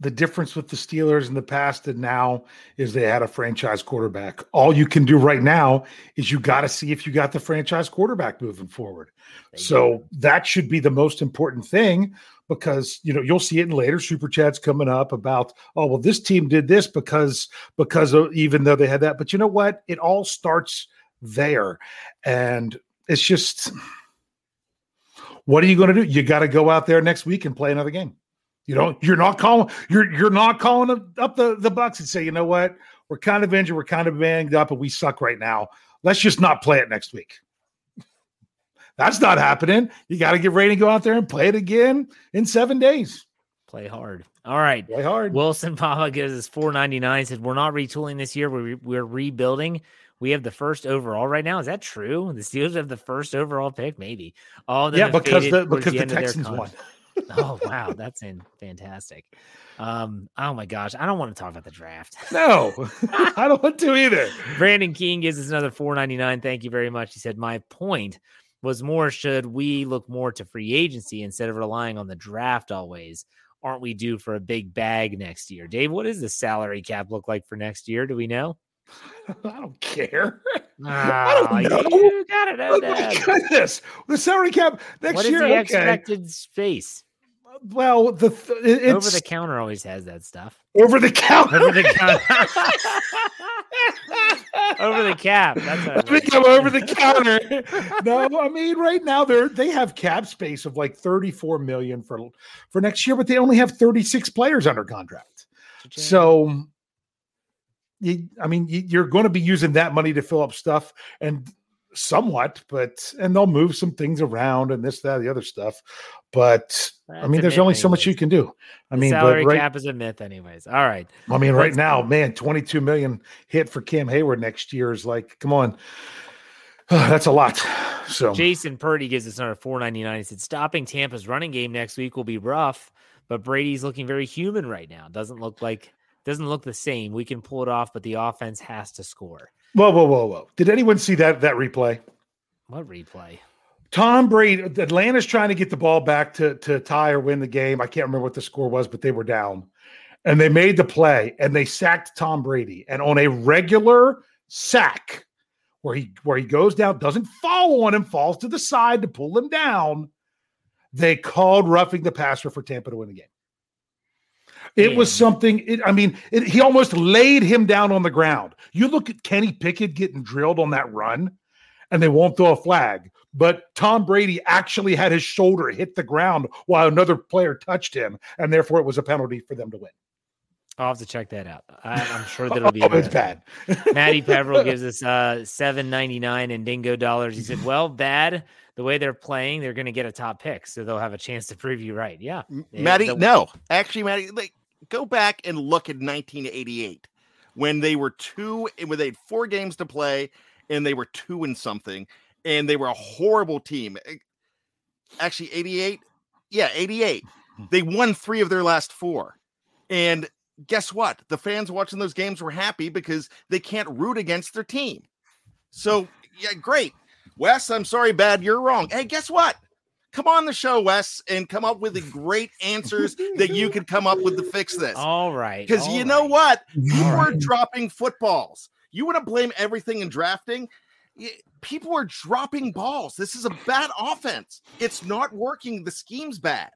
the difference with the Steelers in the past and now is they had a franchise quarterback. All you can do right now is you got to see if you got the franchise quarterback moving forward. So that should be the most important thing because you know you'll see it in later super chats coming up about oh well this team did this because because of, even though they had that but you know what it all starts there and it's just what are you going to do? You got to go out there next week and play another game. You know, you're not calling you're you're not calling up the the Bucs and say, you know what, we're kind of injured, we're kind of banged up, and we suck right now. Let's just not play it next week. [laughs] That's not happening. You got to get ready to go out there and play it again in seven days. Play hard. All right. Play hard. Wilson Papa gives us 499. Said, We're not retooling this year. We're, we're rebuilding. We have the first overall right now. Is that true? The Steelers have the first overall pick, maybe. Oh, yeah, because the because the, the Texans won. [laughs] oh wow, that's in fantastic. Um, oh my gosh, I don't want to talk about the draft. No, [laughs] I don't want to either. [laughs] Brandon King gives us another 499. Thank you very much. He said, My point was more should we look more to free agency instead of relying on the draft always? Aren't we due for a big bag next year? Dave, what does the salary cap look like for next year? Do we know? [laughs] I don't care. Oh, [laughs] I don't know. You gotta know oh, that. Goodness, the salary cap next what year. What is the okay. expected space? Well, the it's, over the counter always has that stuff. Over the counter. Over the counter. [laughs] over the cap. That's what I become over the counter. no, I mean right now they're they have cap space of like 34 million for for next year, but they only have 36 players under contract. So you, I mean, you, are going to be using that money to fill up stuff and somewhat, but and they'll move some things around and this, that, the other stuff. But That's I mean, there's only anyways. so much you can do. I the mean, salary right, cap is a myth, anyways. All right. I mean, right now, man, 22 million hit for Cam Heyward next year is like, come on. [sighs] That's a lot. So Jason Purdy gives us another 499. He said stopping Tampa's running game next week will be rough, but Brady's looking very human right now. Doesn't look like doesn't look the same. We can pull it off, but the offense has to score. Whoa, whoa, whoa, whoa! Did anyone see that that replay? What replay? Tom Brady, Atlanta's trying to get the ball back to to tie or win the game. I can't remember what the score was, but they were down, and they made the play and they sacked Tom Brady. And on a regular sack, where he where he goes down, doesn't fall on him, falls to the side to pull him down. They called roughing the passer for Tampa to win the game. It was something. It, I mean, it, he almost laid him down on the ground. You look at Kenny Pickett getting drilled on that run, and they won't throw a flag. But Tom Brady actually had his shoulder hit the ground while another player touched him, and therefore it was a penalty for them to win. I'll have to check that out. I, am sure [laughs] that'll be. oh, it's bad. [laughs] Matty Peverill [laughs] gives us uh, seven ninety nine in Dingo dollars. He said, "Well, bad the way they're playing, they're going to get a top pick, so they'll have a chance to prove you right." Yeah, Matty. no, actually, Matty, like go back and look at 1988 when they were two, when they had four games to play and they were two and something, and they were a horrible team. Eh, actually, 88, yeah, 88. Hmm. They won three of their last four. And guess what? The fans watching those games were happy because they can't root against their team. So, yeah, great. Wes, I'm sorry, bad. You're wrong. Hey, guess what? Come on the show, Wes, and come up with the [laughs] great answers that you could come up with to fix this. All right. Because you right. know what? You all were right. dropping footballs. You want to blame everything in drafting? People are dropping balls. This is a bad offense. It's not working. The scheme's bad.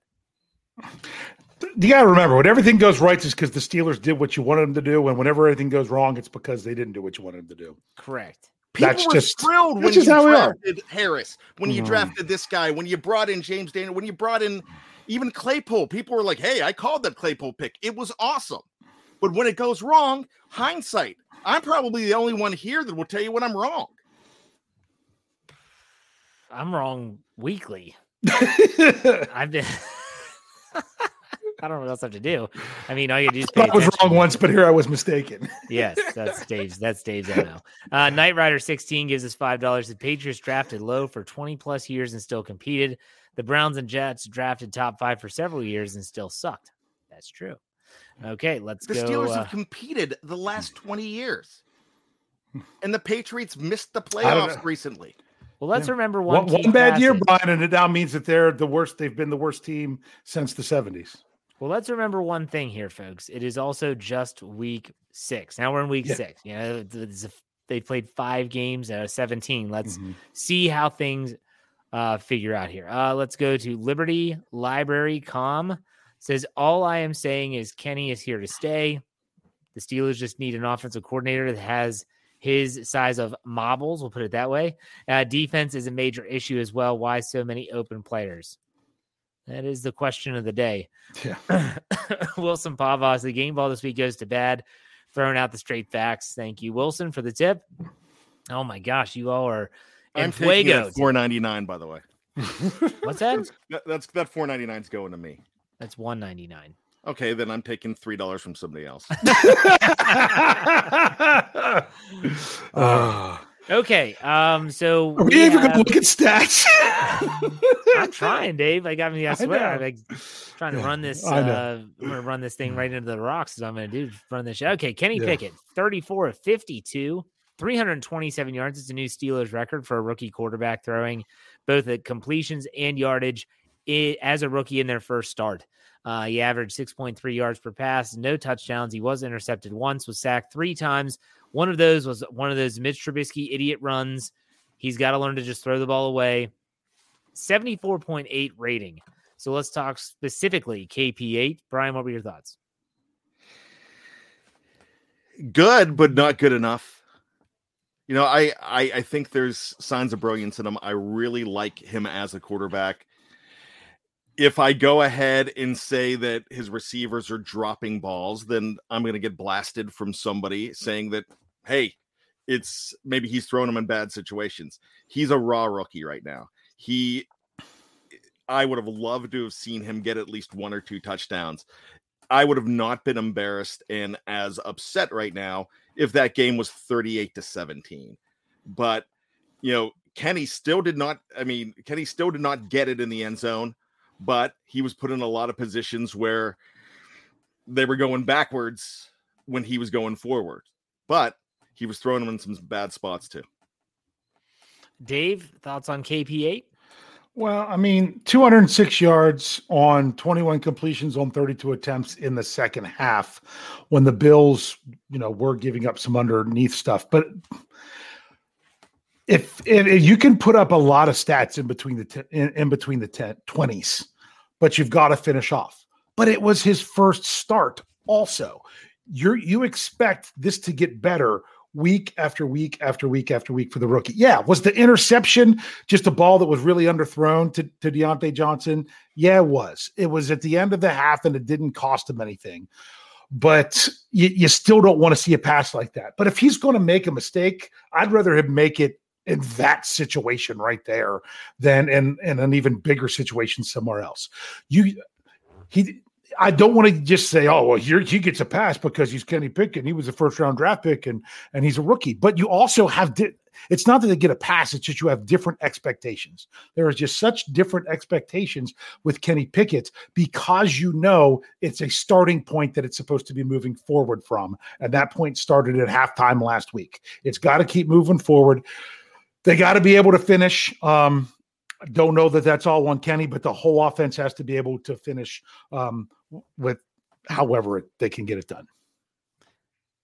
You got to remember, when everything goes right, it's because the Steelers did what you wanted them to do, and whenever everything goes wrong, it's because they didn't do what you wanted them to do. Correct. People That's were just- thrilled when that's you just how we are. drafted Harris, when you Mhm. drafted this guy, when you brought in James Daniel, when you brought in even Claypool. People were like, "Hey, I called that Claypool pick. It was awesome." But when it goes wrong, hindsight. I'm probably the only one here that will tell you when I'm wrong. I'm wrong weekly. [laughs] I've been. [laughs] I don't know what else I have to do. I mean, all you do is [laughs] pay I was wrong once, but here I was mistaken. [laughs] Yes, that's Dave's. That's Dave's MO. Uh, Knight Rider 16 gives us five dollars. The Patriots drafted low for 20 plus years and still competed. The Browns and Jets drafted top five for several years and still sucked. That's true. Okay, let's The go. Steelers uh, have competed the last 20 years. And the Patriots missed the playoffs recently. well, let's yeah. remember one, One, key one bad year. Brian, and it now means that they're the worst. They've been the worst team since the 70s. Well, let's remember one thing here, folks. It is also just week six. Now we're in week Yeah. six. You know, they played five games out of 17. Let's Mhm. see how things uh, figure out here. Uh, let's go to Liberty Library Com. Says all I am saying is Kenny is here to stay. The Steelers just need an offensive coordinator that has his size of marbles. We'll put it that way. Uh, defense is a major issue as well. Why so many open players? That is the question of the day. Yeah. [laughs] Wilson Pavas, the game ball this week goes to bad. Throwing out the straight facts. Thank you, Wilson, for the tip. Oh my gosh, you all are I'm in taking it fuego. at 499 by the way. [laughs] What's that? [laughs] That, that's that 499 is going to me. That's one ninety nine. Okay, then I'm taking three dollars from somebody else. Uh, Okay. Um. So are we, we even have- look at stats? [laughs] I'm trying, Dave. Like I mean, I I swear, know. I'm like trying to run this. I. Uh, I'm gonna run this thing right into the rocks. Is I'm gonna do. Run this show. Okay, Kenny Yeah. Pickett, 34 of 52, 327 yards. It's a new Steelers record for a rookie quarterback throwing both at completions and yardage i- as a rookie in their first start. Uh, he averaged 6.3 yards per pass, no touchdowns. He was intercepted once, was sacked three times. One of those was one of those Mitch Trubisky idiot runs. He's got to learn to just throw the ball away. 74.8 rating. So let's talk specifically KP8. Brian, what were your thoughts? good, but not good enough. You know, I, I I think there's signs of brilliance in him. I really like him as a quarterback. If I go ahead and say that his receivers are dropping balls, then I'm going to get blasted from somebody saying that, hey, it's maybe he's thrown him in bad situations. He's a raw rookie right now. He, I would have loved to have seen him get at least one or two touchdowns. I would have not been embarrassed and as upset right now if that game was 38 to 17. But, you know, Kenny still did not, I mean, Kenny still did not get it in the end zone, but he was put in a lot of positions where they were going backwards when he was going forward. But he was throwing them in some bad spots too. Dave, thoughts on KP8? Well, I mean, 206 yards on 21 completions on 32 attempts in the second half when the Bills, you know, were giving up some underneath stuff. But if, if, if you can put up a lot of stats in between the t- in, in between the 10, 20s, but you've got to finish off. But it was his first start also. You're you expect this to get better week after week after week after week for the rookie. Yeah, was the interception just a ball that was really underthrown to, to Diontae Johnson? Yeah, it was. It was at the end of the half and it didn't cost him anything. But you, you still don't want to see a pass like that. But if he's going to make a mistake, I'd rather him make it in that situation right there than in, in an even bigger situation somewhere else. You he I don't want to just say, oh, well, he gets a pass because he's Kenny Pickett. He was a first round draft pick and and he's a rookie. But you also have di- it's not that they get a pass, it's just you have different expectations. There is just such different expectations with Kenny Pickett because you know it's a starting point that it's supposed to be moving forward from. And that point started at halftime last week. It's got to keep moving forward. They got to be able to finish. Um, don't know that that's all on Kenny, but the whole offense has to be able to finish um, with however they can get it done.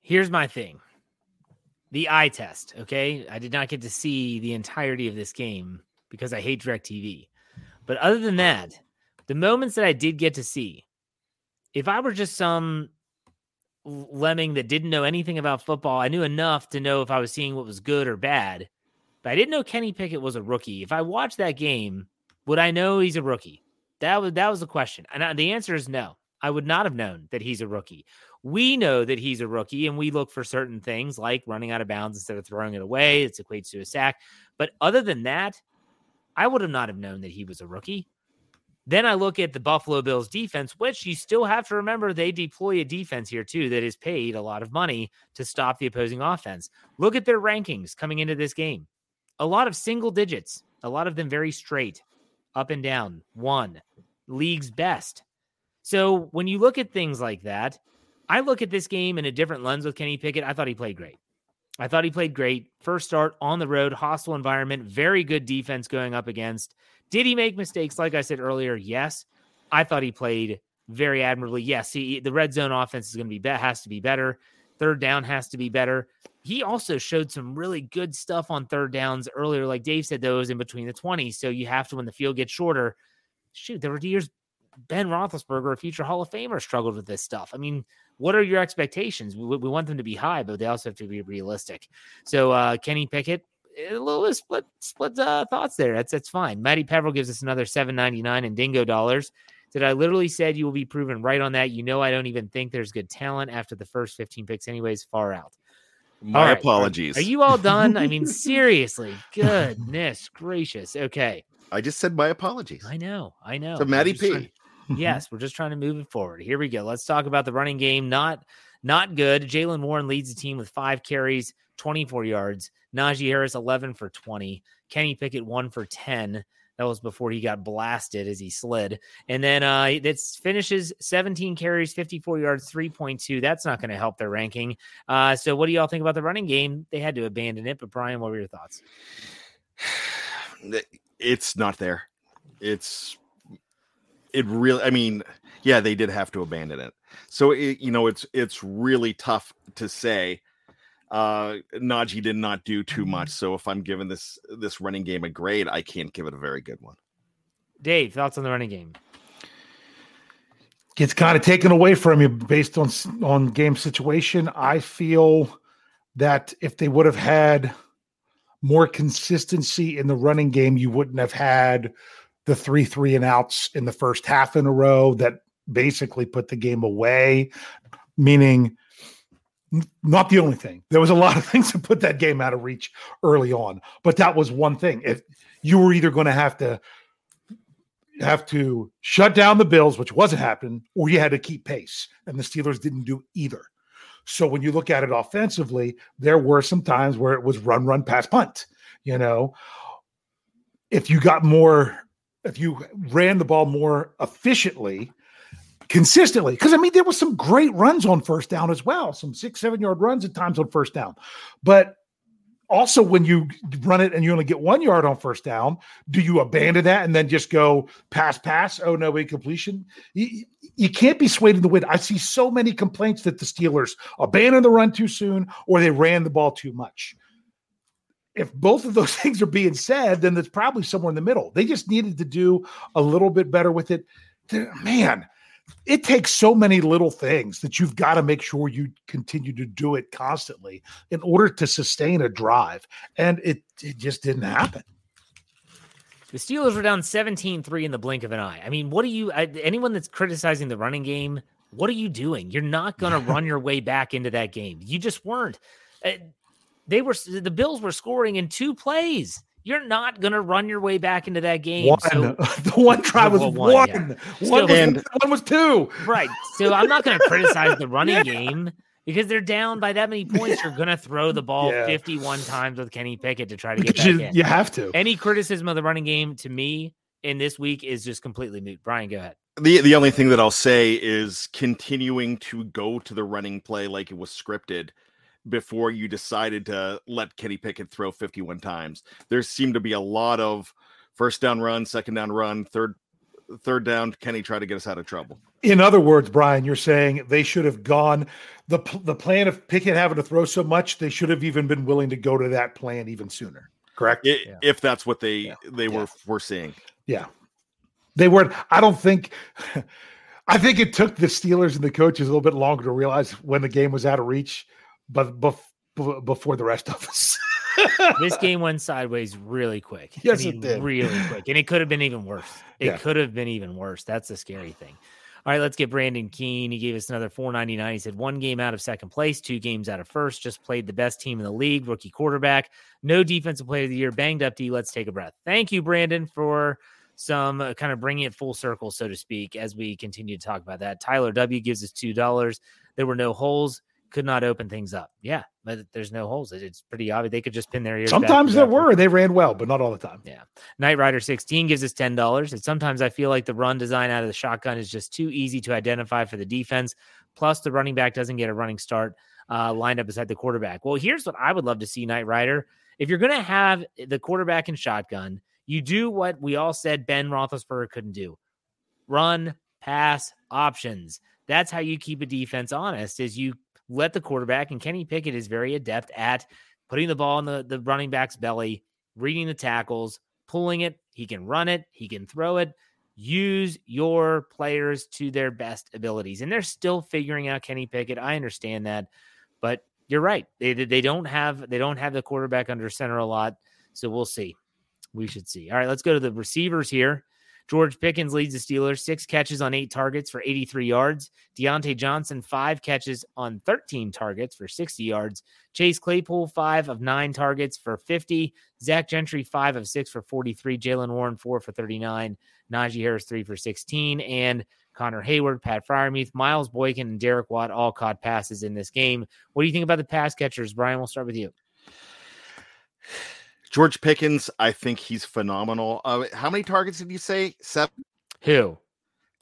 Here's my thing the eye test. Okay. I did not get to see the entirety of this game because I hate DirecTV. But other than that, the moments that I did get to see, if I were just some lemming that didn't know anything about football, I knew enough to know if I was seeing what was good or bad. But I didn't know Kenny Pickett was a rookie. If I watched that game, would I know he's a rookie? That was that was the question. And the answer is no. I would not have known that he's a rookie. We know that he's a rookie and we look for certain things like running out of bounds instead of throwing it away. It equates to a sack. But other than that, I would have not have known that he was a rookie. Then I look at the Buffalo Bills defense, which you still have to remember they deploy a defense here too that is paid a lot of money to stop the opposing offense. Look at their rankings coming into this game. A lot of single digits, a lot of them very straight, up and down, one, league's best. So when you look at things like that, I look at this game in a different lens with Kenny Pickett. I thought he played great. I thought he played great. First start on the road, hostile environment, very good defense going up against. Did he make mistakes? Like I said earlier, yes. I thought he played very admirably. Yes, he, the red zone offense is going to be bet has to be better. Third down has to be better. He also showed some really good stuff on third downs earlier. Like Dave said, those in between the 20s. So you have to, when the field gets shorter, shoot, there were years Ben Roethlisberger, a future Hall of Famer, struggled with this stuff. I mean, what are your expectations? We, we want them to be high, but they also have to be realistic. So uh, Kenny Pickett, a little split split uh, thoughts there. That's that's fine. Matty Peverill gives us another seven ninety nine in Dingo dollars. That I literally said you will be proven right on that. You know I don't even think there's good talent after the first fifteen picks, anyways. Far out. My right. apologies. Are, are you all done? I mean, [laughs] seriously. Goodness gracious. Okay. I just said my apologies. I know. I know. So Matty P. Trying, [laughs] yes, we're just trying to move it forward. Here we go. Let's talk about the running game. Not not good. Jaylen Warren leads the team with five carries, 24 yards. Najee Harris 11 for 20. Kenny Pickett 1 for 10. That was before he got blasted as he slid. And then uh it finishes 17 carries, 54 yards, 3.2. That's not going to help their ranking. Uh so what do y'all think about the running game? They had to abandon it, but Brian, what were your thoughts? [sighs] It's not there. It's it really i mean yeah they did have to abandon it so it, you know it's it's really tough to say uh Najee did not do too much so if i'm giving this this running game a grade i can't give it a very good one. Dave thoughts on the running game? Gets kind of taken away from you based on on game situation. I feel that if they would have had more consistency in the running game you wouldn't have had the three three and outs in the first half in a row that basically put the game away, meaning not the only thing. There was a lot of [laughs] things to put that game out of reach early on, but that was one thing. If you were either going to have to have to shut down the Bills, which wasn't happening, or you had to keep pace, and the Steelers didn't do either. So when you look at it offensively, there were some times where it was run, run, pass, punt. You know, if you got more if you ran the ball more efficiently, consistently. Because I mean, there was some great runs on first down as well, some six, seven yard runs at times on first down. But also, when you run it and you only get one yard on first down, do you abandon that and then just go pass, pass? Oh no, incompletion. You, you can't be swayed in the wind. I see so many complaints that the Steelers abandoned the run too soon or they ran the ball too much if both of those [laughs] things are being said, then it's probably somewhere in the middle. They just needed to do a little bit better with it. Man, it takes so many little things that you've got to make sure you continue to do it constantly in order to sustain a drive. And it, it just didn't happen. The Steelers were down 17 3 in the blink of an eye. I mean, what are you, anyone that's criticizing the running game, what are you doing? You're not going [laughs] to run your way back into that game. You just weren't. Uh, they were the Bills were scoring in two plays. You're not going to run your way back into that game. One. So, [laughs] the one try was one. One, yeah. one, was, and, one was two. Right. So I'm not going to criticize the [laughs] running yeah. game because they're down by that many points. You're going to throw the ball yeah. 51 times with Kenny Pickett to try to get back you, in. You have to. Any criticism of the running game to me in this week is just completely moot. Brian, go ahead. The the only thing that I'll say is continuing to go to the running play like it was scripted before you decided to let Kenny Pickett throw 51 times. There seemed to be a lot of first down run, second down run, third third down. Kenny try to get us out of trouble. In other words, Brian, you're saying they should have gone the the plan of Pickett having to throw so much, they should have even been willing to go to that plan even sooner. Correct? I- Yeah. If that's what they Yeah. they Yeah. were foreseeing. Yeah. They weren't I don't think [laughs] I think it took the Steelers and the coaches a little bit longer to realize when the game was out of reach, but bef- before the rest of us. [laughs] this game went [laughs] sideways really quick. I Yes, it did. Really quick. And it could have been even worse. It Yeah. could have been even worse. That's the scary thing. All right, let's get Brandon Keene. He gave us another 499. He said one game out of second place, two games out of first, just played the best team in the league, rookie quarterback, no defensive player of the year, banged up D. Let's take a breath. Thank you, Brandon, for some uh, kind of bringing it full circle, so to speak, as we continue to talk about that. Tyler W gives us $2. There were no holes, could not open things up. Yeah, but there's no holes. It's pretty obvious. They could just pin their ears. Sometimes there were, they ran well, but not all the time. Yeah. Knight Rider 16 gives us $10. And sometimes I feel like the run design out of the shotgun is just too easy to identify for the defense. Plus, the running back doesn't get a running start uh, lined up beside the quarterback. Well, here's what I would love to see, Knight Rider. If you're going to have the quarterback in shotgun, you do what we all said Ben Roethlisberger couldn't do run, pass, options. That's how you keep a defense honest is you let the quarterback and Kenny Pickett is very adept at putting the ball in the, the running back's belly, reading the tackles, pulling it. He can run it, he can throw it. Use your players to their best abilities. And they're still figuring out Kenny Pickett. I understand that. But you're right. They they don't have they don't have the quarterback under center a lot. So we'll see. We should see. All right, let's go to the receivers here. George Pickens leads the Steelers, six catches on eight targets for 83 yards. Diontae Johnson, five catches on 13 targets for 60 yards. Chase Claypool, five of nine targets for 50. Zach Gentry, five of six for 43. Jaylen Warren, four for 39. Najee Harris, three for 16. And Connor Heyward, Pat Freiermuth, Miles Boykin, and Derek Watt all caught passes in this game. What do you think about the pass catchers? Brian, we'll start with you. George Pickens, I think he's phenomenal. Uh, how many targets did you say? Seven. Who?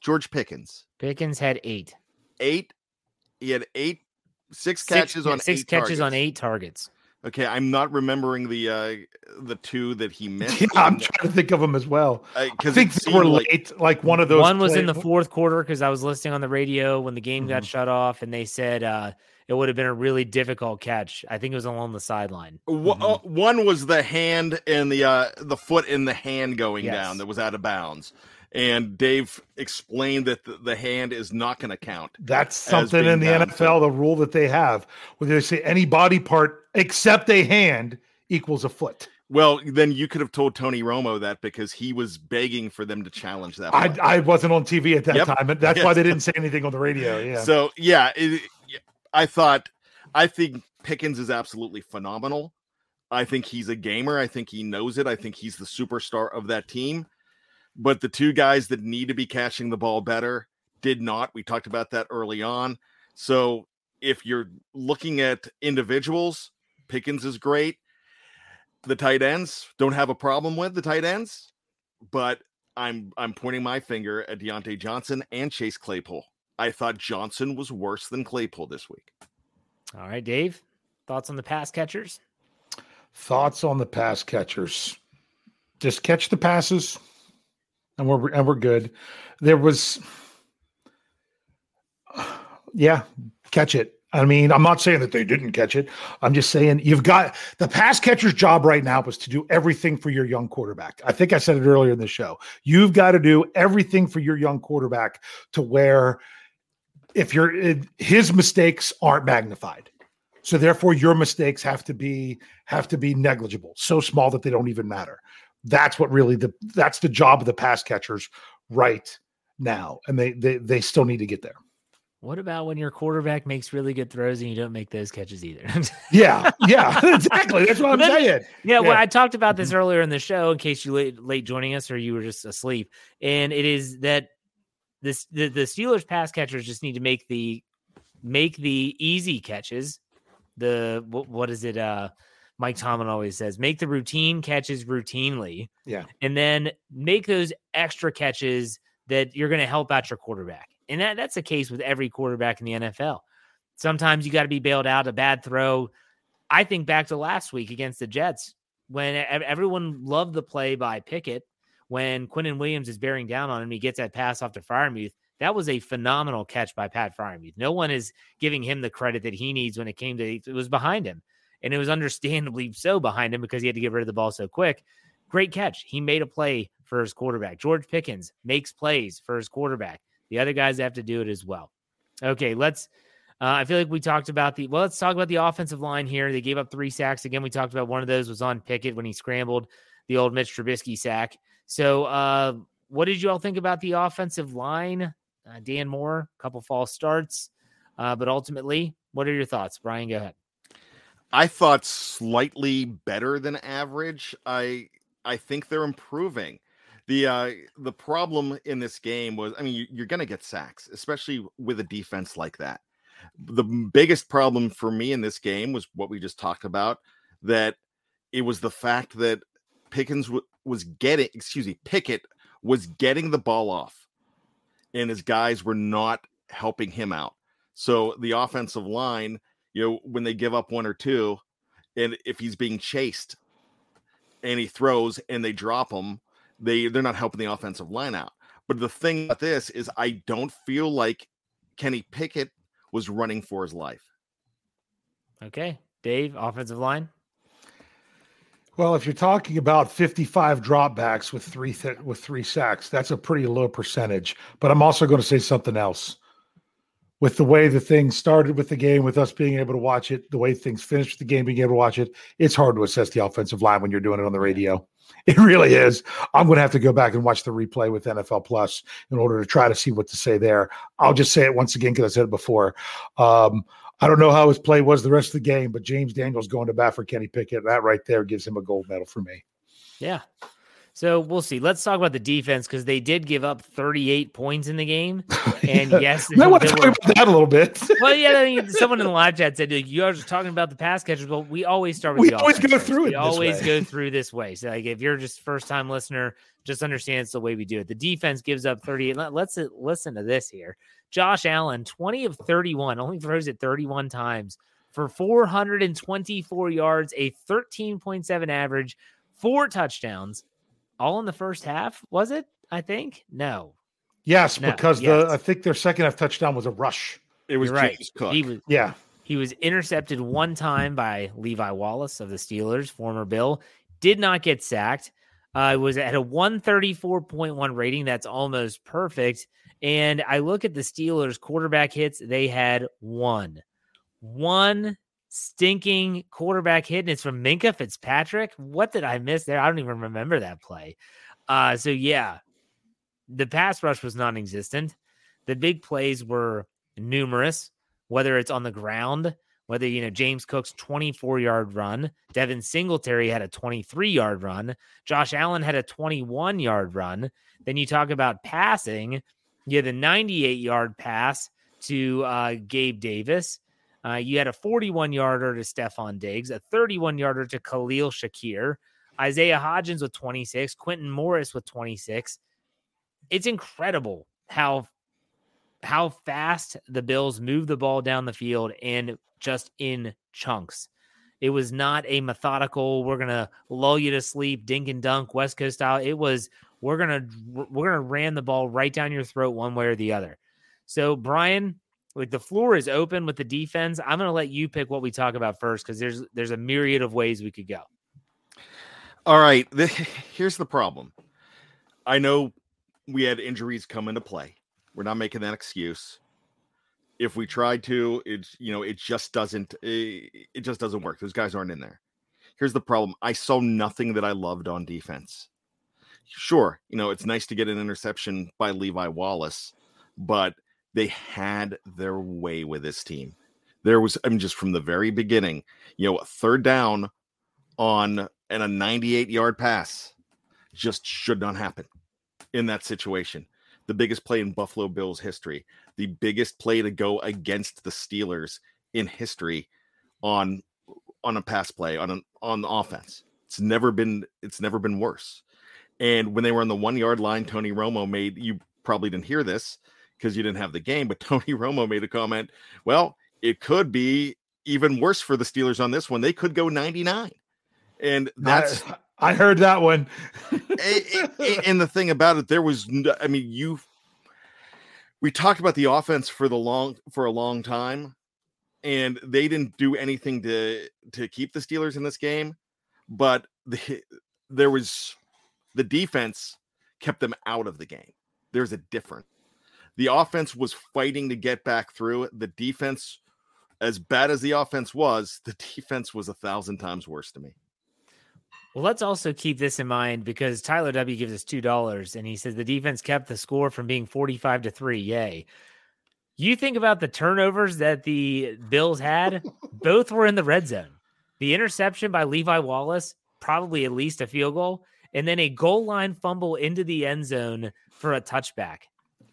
George Pickens, Pickens had eight. eight. He had eight, six Six- catches yeah, on six eight catches on eight targets. Okay, I'm not remembering the uh the two that he [laughs] missed. Yeah, I'm trying to think of them as well. I because think they were late, like one of those. One was in the fourth quarter because I was listening on the radio when the game got Mhm. shut off, and they said uh, it would have been a really difficult catch. I think it was along the sideline. Wha- uh, One was the hand and the uh the foot in the hand going Yes. down that was out of bounds, and Dave explained that the, the hand is not going to count. That's something in the down, NFL, the rule that they have, where they say any body part except a hand equals a foot. Well, then you could have told Tony Romo that because he was begging for them to challenge that. I. I wasn't on TV at that Yep. time, and that's why they didn't say anything on the radio. Yeah. So yeah, it, I thought I think Pickens is absolutely phenomenal. I think he's a gamer. I think he knows it. I think he's the superstar of that team. But the two guys that need to be catching the ball better did not. We talked about that early on. So if you're looking at individuals, Pickens is great. The tight ends don't have a problem with the tight ends, but I'm I'm pointing my finger at Diontae Johnson and Chase Claypool. I thought Johnson was worse than Claypool this week. All right, Dave, thoughts on the pass catchers? Thoughts on the pass catchers? Just catch the passes, and we're and we're good. There was, [sighs] yeah, catch it. I mean, I'm not saying that they didn't catch it. I'm just saying you've got the pass catcher's job right now was to do everything for your young quarterback. I think I said it earlier in the show. You've got to do everything for your young quarterback to where if you're his mistakes aren't magnified. So therefore your mistakes have to be have to be negligible, so small that they don't even matter. That's what really the that's the job of the pass catchers right now. And they they they still need to get there. What about when your quarterback makes really good throws and you don't make those catches either? [laughs] Yeah, yeah, [laughs] exactly. That's what I'm saying. Yeah, well, I talked about this mm-hmm. earlier in the show in case you late, late joining us or you were just asleep. And it is that this the, the Steelers pass catchers just need to make the make the easy catches. The what, what is it? Uh, Mike Tomlin always says, make the routine catches routinely. Yeah. and then make those extra catches that you're going to help out your quarterback. And that that's the case with every quarterback in the NFL. Sometimes you got to be bailed out a bad throw. I think back to last week against the Jets when everyone loved the play by Pickett when Quinnen Williams is bearing down on him. He gets that pass off to Freiermuth. That was a phenomenal catch by Pat Freiermuth. No one is giving him the credit that he needs when it came to it was behind him. And it was [laughs] understandably so behind him because he had to get rid of the ball so quick. Great catch. He made a play for his quarterback. George Pickens makes plays for his quarterback. The other guys have to do it as well. Okay, let's uh, I feel like we talked about the well. Let's talk about the offensive line here. They gave up three sacks again. We talked about one of those was on Pickett when he scrambled the old Mitch Trubisky sack. So, uh, what did you all think about the offensive line? Uh, Dan Moore, a couple false starts, uh, but ultimately, what are your thoughts, Brian? Go ahead. I thought slightly better than average. I I think they're improving. The uh the problem in this game was I mean you, you're going to get sacks, especially with a defense like that the biggest problem for me in this game was what we just talked about that it was the fact that Pickens w- was getting, excuse me, Pickett was getting the ball off and his guys were not helping him out. So the offensive line, you know, when they give up one or two, and if he's being chased and he throws and they drop him, they they're not helping the offensive line out. But the thing about this is I don't feel like Kenny Pickett was running for his life. Okay. Dave, offensive line. Well, if you're talking about 55 dropbacks with three th- with three sacks, that's a pretty low percentage. But I'm also going to say something else. With the way the thing started with the game, with us being able to watch it, the way things finished with the game, being able to watch it, it's hard to assess the offensive line when you're doing it on the radio. [laughs] It really is. I'm going to have to go back and watch the replay with NFL Plus in order to try to see what to say there. I'll just say it once again because I said it before. Um, I don't know how his play was the rest of the game, but James Daniels going to bat for Kenny Pickett, that right there gives him a gold medal for me. Yeah. So we'll see. Let's talk about the defense because they did give up 38 points in the game. [laughs] And yeah. yes, I want to talk were, about that a little bit. [laughs] well, yeah, I mean, someone in the live chat said you guys just talking about the pass catchers, but we always start with we the always go through we it. We always go [laughs] through this way. So, like, if you're just first time listener, just understand it's the way we do it. The defense gives up 38. Let's listen to this here. Josh Allen, 20 of 31, only throws it 31 times for 424 yards, a 13.7 average, four touchdowns all in the first half, was it? I think no. Yes, no, because yes. the I think their second half touchdown was a rush. It was You're right. Cook. He was yeah. He was intercepted one time by Levi Wallace of the Steelers, former Bill. Did not get sacked. Uh, was at a 134.1 rating. That's almost perfect. And I look at the Steelers quarterback hits. They had one, one stinking quarterback hit, and it's from Minkah Fitzpatrick. What did I miss there? I don't even remember that play. Uh, so yeah, the pass rush was non-existent. The big plays were numerous, whether it's on the ground, whether you know James Cook's 24 yard run, Devin Singletary had a 23 yard run, Josh Allen had a 21 yard run. Then you talk about passing, you had the 98 yard pass to uh, Gabe Davis. Uh, you had a 41 yarder to Stefon Diggs, a 31 yarder to Khalil Shakir, Isaiah Hodgins with 26, Quintin Morris with 26. It's incredible how how fast the Bills move the ball down the field and just in chunks. It was not a methodical, we're gonna lull you to sleep, dink and dunk, West Coast style. It was we're gonna we're gonna ram the ball right down your throat one way or the other. So Brian, like the floor is open with the defense. I'm going to let you pick what we talk about first because there's there's a myriad of ways we could go. All right, [laughs] here's the problem. I know we had injuries come into play. We're not making that excuse. If we tried to, it's you know it just doesn't it, it just doesn't work. Those guys aren't in there. Here's the problem. I saw nothing that I loved on defense. Sure, you know it's nice to get an interception by Levi Wallace, but they had their way with this team. There was, I mean, just from the very beginning, you know, third down on and a 98 yard pass just should not happen in that situation. The biggest play in Buffalo Bills history, the biggest play to go against the Steelers in history on on a pass play on an on the offense. It's never been it's never been worse. And when they were on the one yard line, Tony Romo made you probably didn't hear this because you didn't have the game. But [laughs] Tony Romo made a comment. Well, it could be even worse for the Steelers on this one. They could go 99. And that's I, I heard that one. and, [laughs] and the thing about it, there was I mean, you we talked about the offense for the long for a long time, and they didn't do anything to to keep the Steelers in this game, but the, there was the defense kept them out of the game. There's a difference. The offense was fighting to get back through. The defense, as bad as the offense was, the [laughs] defense was a thousand times worse to me. Well, let's also keep this in mind because Tyler W gives us two dollars and he says the defense kept the score from being 45 to 3. Yay. You think about the turnovers that the Bills had, [laughs] both were in the red zone. The interception by Levi Wallace, probably at least a field goal, and then a goal line fumble into the end zone for a touchback.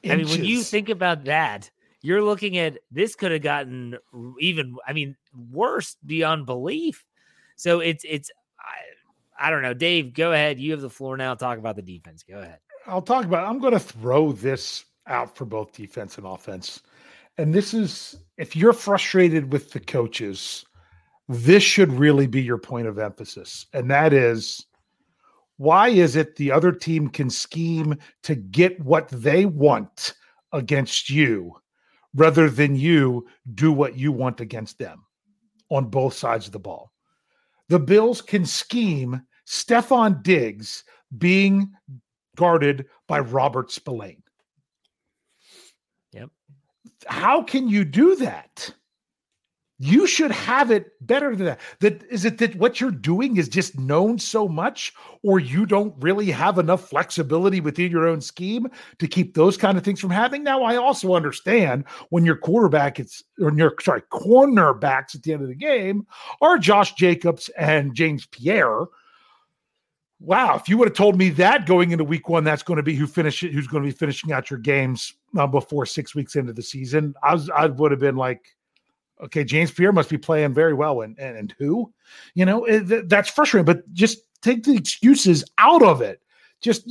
Inches. I mean, when you think about that, you're looking at this could have gotten even, I mean, worse beyond belief. So it's, it's, I, I don't know. Dave, go ahead. You have the floor now. Talk about the defense. Go ahead. I'll talk about, I'm going to throw this out for both defense and offense. And this is, if you're frustrated with the coaches, this should really be your point of emphasis. And that is, why is it the other team can scheme to get what they want against you rather than you do what you want against them on both sides of the ball? The Bills can scheme Stefon Diggs being guarded by Robert Spillane. Yep. How can you do that? You should have it better than that. That is it that what you're doing is just known so much, or you don't really have enough flexibility within your own scheme to keep those kind of things from happening. Now, I also understand when your quarterback it's or your sorry, cornerbacks at the end of the game are Josh Jackson and James Pierre. Wow, if you would have told me that going into week one, that's going to be who finish who's going to be finishing out your games uh, before six weeks into the season, I was I would have been like, okay, James Pierre must be playing very well, and and, and who, you know, eh, it, that's frustrating. But just take the excuses out of it. Just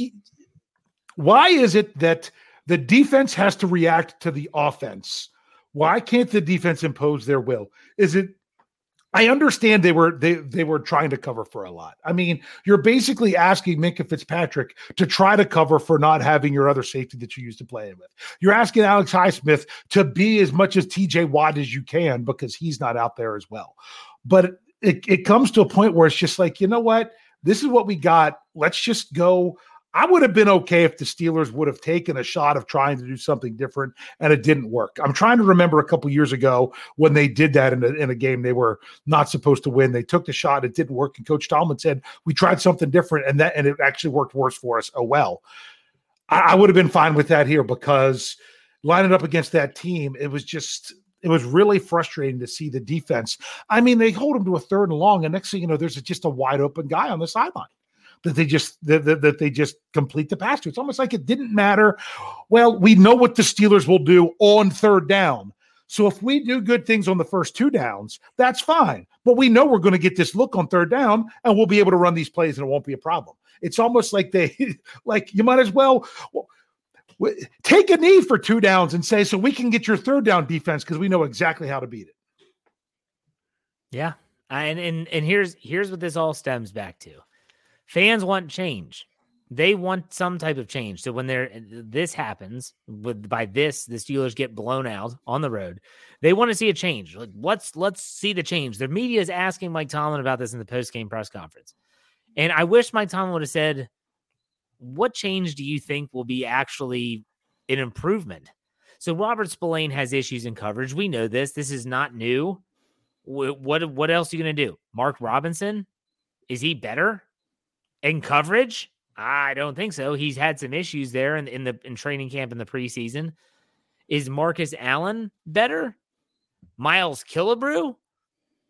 why is it that the defense has to react to the offense? Why can't the defense impose their will? Is it I understand they were they they were trying to cover for a lot. I mean, you're basically asking Minkah Fitzpatrick to try to cover for not having your other safety that you used to play with. You're asking Alex Highsmith to be as much as TJ Watt as you can because he's not out there as well. But it, it comes to a point where it's just like, you know what? This is what we got. Let's just go I would have been okay if the Steelers would have taken a shot of trying to do something different and it didn't work. I'm trying to remember a couple years ago when they did that in a, in a game they were not supposed to win. They took the shot, it didn't work, and Coach Tomlin said we tried something different and that and it actually worked worse for us. Oh well, I, I would have been fine with that here because lining up against that team, it was just it was really frustrating to see the defense. I mean, they hold him to a third and long, and next thing you know, there's just a wide open guy on the sideline that they just that, that, that, they just complete the pass to. It's almost like it didn't matter. Well, we know what the Steelers will do on third down. So if we do good things on the first two downs, that's fine. But we know we're going to get this look on third down and we'll be able to run these plays and it won't be a problem. It's almost like they [laughs] like you might as well take a knee for two downs and say so we can get your third down defense because we know exactly how to beat it. Yeah. And and and here's here's what this all stems back to fans want change. They want some type of change. So when there this happens, with by this the Steelers get blown out on the road, they want to see a change. Like let's let's see the change. The media is asking Mike Tomlin about this in the post game press conference, and I wish Mike Tomlin would have said, "What change do you think will be actually an improvement?" So Robert Spillane has issues in coverage. We know this. This is not new. What what else are you going to do? Mark Robinson is he better? In coverage? I don't think so. He's had some issues there in, in the in training camp in the preseason. Is Marcus Allen better? Miles Killebrew?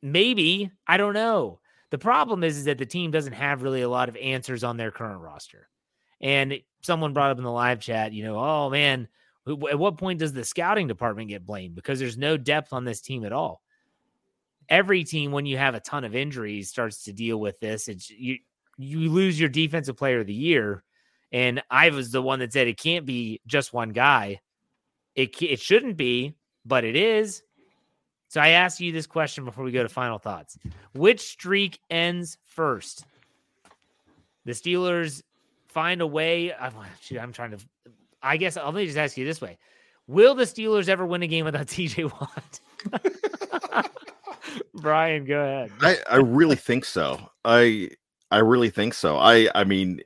Maybe. I don't know. The problem is, is that the team doesn't have really a lot of answers on their current roster. And someone brought up in the live chat, you know, oh man, at what point does the scouting department get blamed? Because there's no depth on this team at all. Every team, when you have a ton of injuries, starts to deal with this. It's you, you lose your defensive player of the year. And I was the one that said it can't be just one guy. It it shouldn't be, but it is. So I ask you this question before we go to final thoughts. Which streak ends first? The Steelers find a way. I'm, I'm trying to. I guess let me just ask you this way: Will the Steelers ever win a game without [laughs] TJ Watt? [laughs] Brian, go ahead. I, I really think so. I I really think so. I I mean,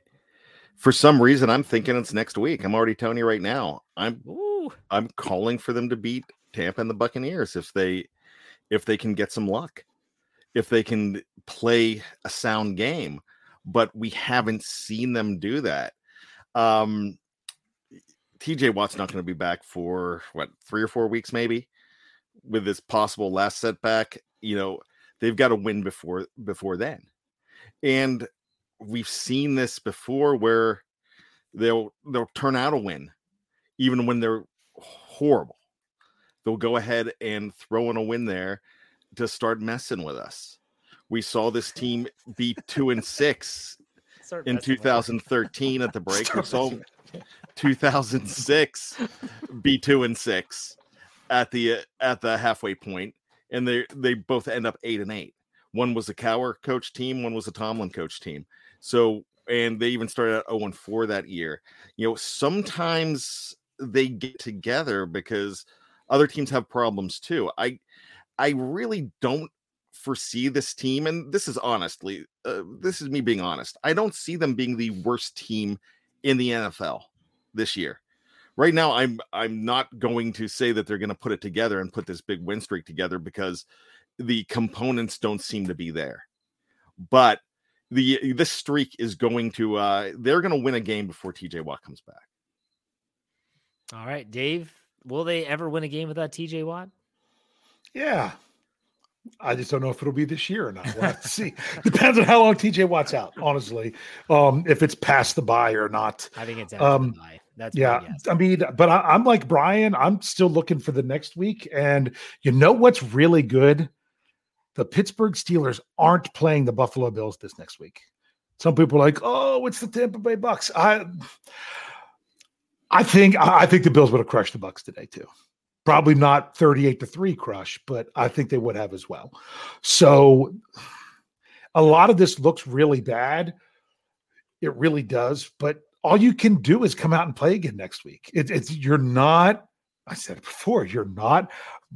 for some reason, I'm thinking it's next week. I'm already telling you right now. I'm Ooh. I'm calling for them to beat Tampa and the Buccaneers if they if they can get some luck, if they can play a sound game. But we haven't seen them do that. Um, TJ Watt's not going to be back for what three or four weeks, maybe, with this possible last setback. You know, they've got to win before before then, and we've seen this before where they'll they'll turn out a win, even when they're horrible. They'll go ahead and throw in a win there to start messing with us. We saw this [laughs] team be two and six Start in messing with us. 2013 at the [laughs] break. We saw [laughs] 2006 be two and six at the at the halfway point, and they they both end up eight and eight. One was a Cowher coach team, one was a Tomlin coach team. So and they even started at 0 4 that year. You know, sometimes they get together because other teams have problems too. I I really don't foresee this team, and this is honestly, uh, this is me being honest. I don't see them being the worst team in the NFL this year. Right now, I'm I'm not going to say that they're going to put it together and put this big win streak together because the components don't seem to be there. But the this streak is going to uh they're going to win a game before TJ Watt comes back. All right, Dave. Will they ever win a game without TJ Watt? Yeah. I just don't know if it'll be this year or not. We'll have to see. [laughs] Depends on how long TJ Watt's out, honestly. Um, if it's past the bye or not. I think it's after Um, the bye. That's Yeah. I mean, but I, I'm like Brian. I'm still looking for the next week, and you know what's really good? The Pittsburgh Steelers aren't playing the Buffalo Bills this next week. Some people are like, "Oh, it's the Tampa Bay Bucks." I, I think I think the Bills would have crushed the Bucks today too. Probably not 38 to three crush, but I think they would have as well. So, a lot of this looks really bad. It really does, but all you can do is come out and play again next week. It, it's you're not. I said before. You're not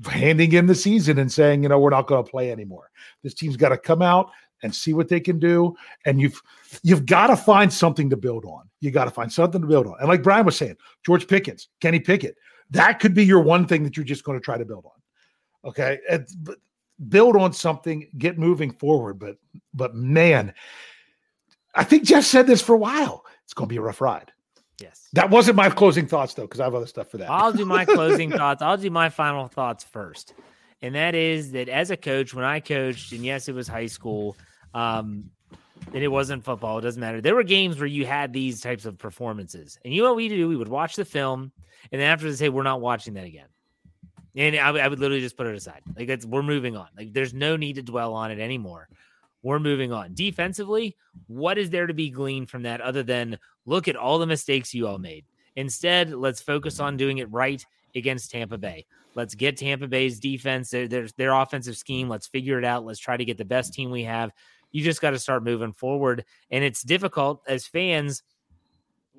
handing in the season and saying, you know, we're not going to play anymore. This team's got to come out and see what they can do, and you've you've got to find something to build on. You got to find something to build on. And like Brian was saying, George Pickens, Kenny Pickett, that could be your one thing that you're just going to try to build on. Okay, And- build on something, get moving forward. But but man, I think Jeff said this for a while. It's going to be a rough ride. Yes. That wasn't my closing thoughts though, because I have other stuff for that. I'll do my closing [laughs] thoughts. I'll do my final thoughts first. And that is that as a coach, when I coached, and yes, it was high school, um, and it wasn't football, it doesn't matter. There were games where you had these types of performances. And you know what we do? We would watch the film, and then after they say, we're not watching that again. And I, would- would literally just put it aside. Like it's we're moving on. Like there's no need to dwell on it anymore. We're moving on. Defensively, what is there to be gleaned from that other than look at all the mistakes you all made? Instead, let's focus on doing it right against Tampa Bay. Let's get Tampa Bay's defense, their, their, their offensive scheme. Let's figure it out. Let's try to get the best team we have. You just got to start moving forward. And it's difficult as fans.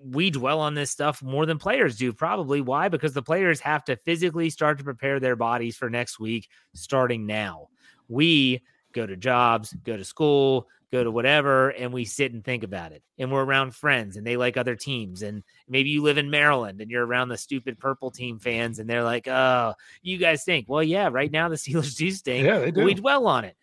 We dwell on this stuff more than players do, probably. Why? Because the players have to physically start to prepare their bodies for next week, starting now. We go to jobs, go to school, go to whatever, and we sit and think about it. And we're around friends and they like other teams. And maybe you live in Maryland and you're around the stupid purple team fans and they're like, oh, you guys stink. Well, yeah, right now the [laughs] Steelers do stink. yeah, they do. we dwell on it.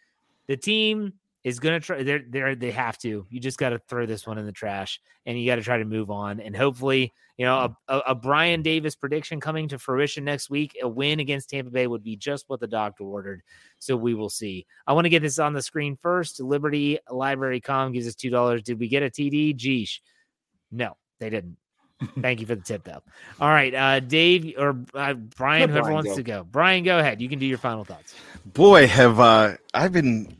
The team is going to try. They're, they're, they have to. You just got to throw this one in the trash and you got to try to move on. And hopefully, you know, a, a, a Brian Davis prediction coming to fruition next week, a win against Tampa Bay would be just what the doctor ordered. So we will see. I want to get this on the screen first. Liberty Library Com gives us $2. Did we get a TD? Geesh. No, they didn't. [laughs] Thank you for the tip, though. All right, uh, Dave or uh, Brian, Let whoever Brian wants go. to go. Brian, go ahead. You can do your final thoughts. Boy, have uh I've been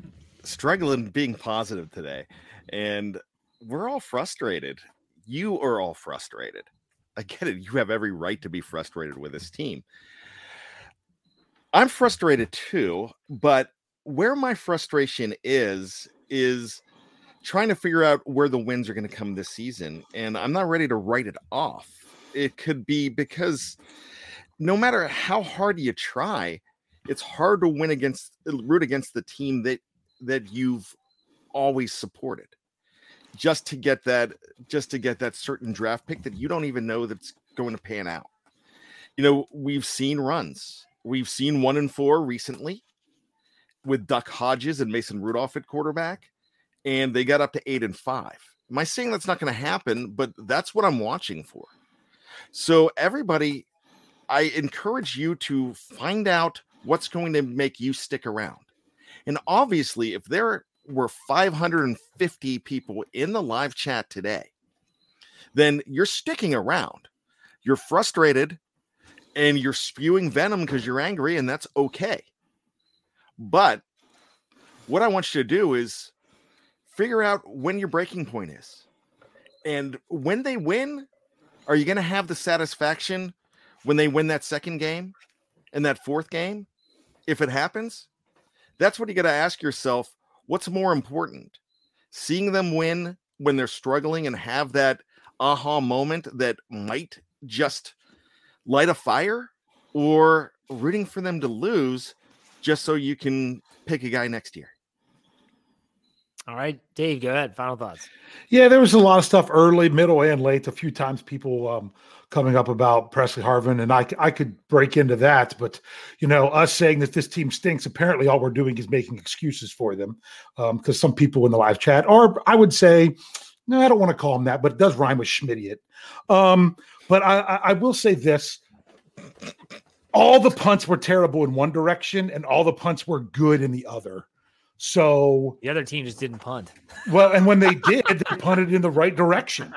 struggling being positive today. And we're all frustrated. You are all frustrated. I get it. You have every right to be frustrated with this team. I'm frustrated too, but where my frustration is, is trying to figure out where the wins are going to come this season. And I'm not ready to write it off. It could be because no matter how hard you try, it's hard to win against root against the team that that you've always supported just to get that just to get that certain draft pick that you don't even know that's going to pan out. You know, we've seen runs. We've seen one and four recently with Duck Hodges and Mason Rudolph at quarterback, and they got up to eight and five. Am I saying that's not going to happen? But that's what I'm watching for. So, everybody, I encourage you to find out what's going to make you stick around. And obviously, if there were 550 people in the live chat today, then you're sticking around. You're frustrated and you're spewing venom because you're angry, and that's okay. But what I want you to do is figure out when your breaking point is. And when they win, are you going to have the satisfaction when they win that second game and that fourth game? If it happens, that's what you got to ask yourself what's more important? Seeing them win when they're struggling and have that aha moment that might just light a fire or rooting for them to lose just so you can pick a guy next year. All right, Dave, go ahead. Final thoughts. Yeah, there was a lot of stuff early, middle, and late. A few times people um, coming up about Pressley Harvin, and I, I could break into that. But, you know, us saying that this team stinks, apparently all we're doing is making excuses for them because um, some people in the live chat, or I would say, no, I don't want to call them that, but it does rhyme with Schmidiot. Um, but I, I will say this all the punts were terrible in one direction, and all the punts were good in the other. So the other team just didn't punt. [laughs] Well, and when they [laughs] did, they punted in the right direction.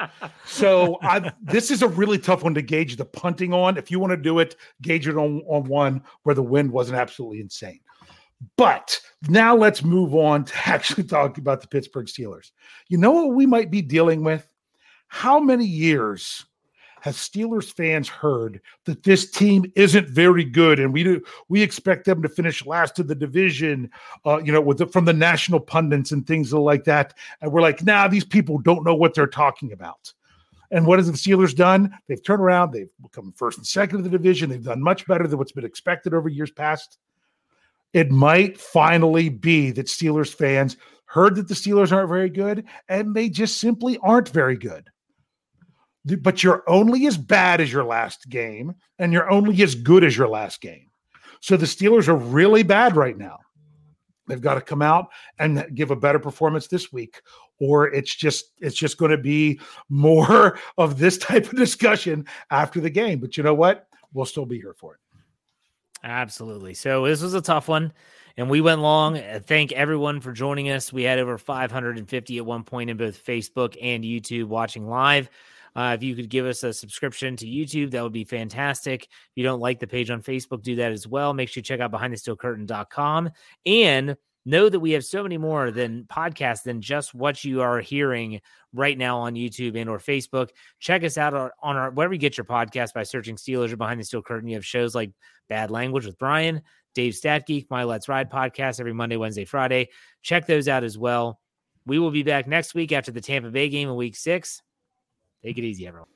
So I, this is a really tough one to gauge the punting on. If you want to do it, gauge it on, on one where the wind wasn't absolutely insane. But now let's move on to [laughs] actually talking about the Pittsburgh Steelers. You know what we might be dealing with? How many years has Steelers fans heard that this team isn't very good, and we do we expect them to finish last in the division, uh, you know, with the, from the national pundits and things like that, and we're like, nah, these people don't know what they're talking about. And what has the Steelers done? They've turned around. They've become first and second of the division. They've done much better than what's been expected over years past. It might finally be that Steelers fans heard that the Steelers aren't very good, and they just simply aren't very good but you're only as bad as your last game and you're only as good as your last game. So the Steelers are really bad right now. They've got to come out and give a better performance this week or it's just it's just going to be more [laughs] of this type of discussion after the game. But you know what? We'll still be here for it. Absolutely. So this was a tough one and we went long. Uh, thank everyone for joining us. We had over 550 at one point in both Facebook and YouTube watching live. Uh, if you could give us a subscription to YouTube, that would be fantastic. If you don't like the page on Facebook, do that as well. Make sure you check out behindthesteelcurtain.com and know that we have so many more than podcasts than just what you are hearing right now on YouTube and or Facebook. Check us out on, our wherever you get your podcast by searching Steelers or Behind the Steel Curtain. You have shows like Bad Language with Brian, Dave Stat Geek, My Let's Ride podcast every Monday, Wednesday, Friday. Check those out as well. We will be back next week after the Tampa Bay game in week six. Take it easy, everyone.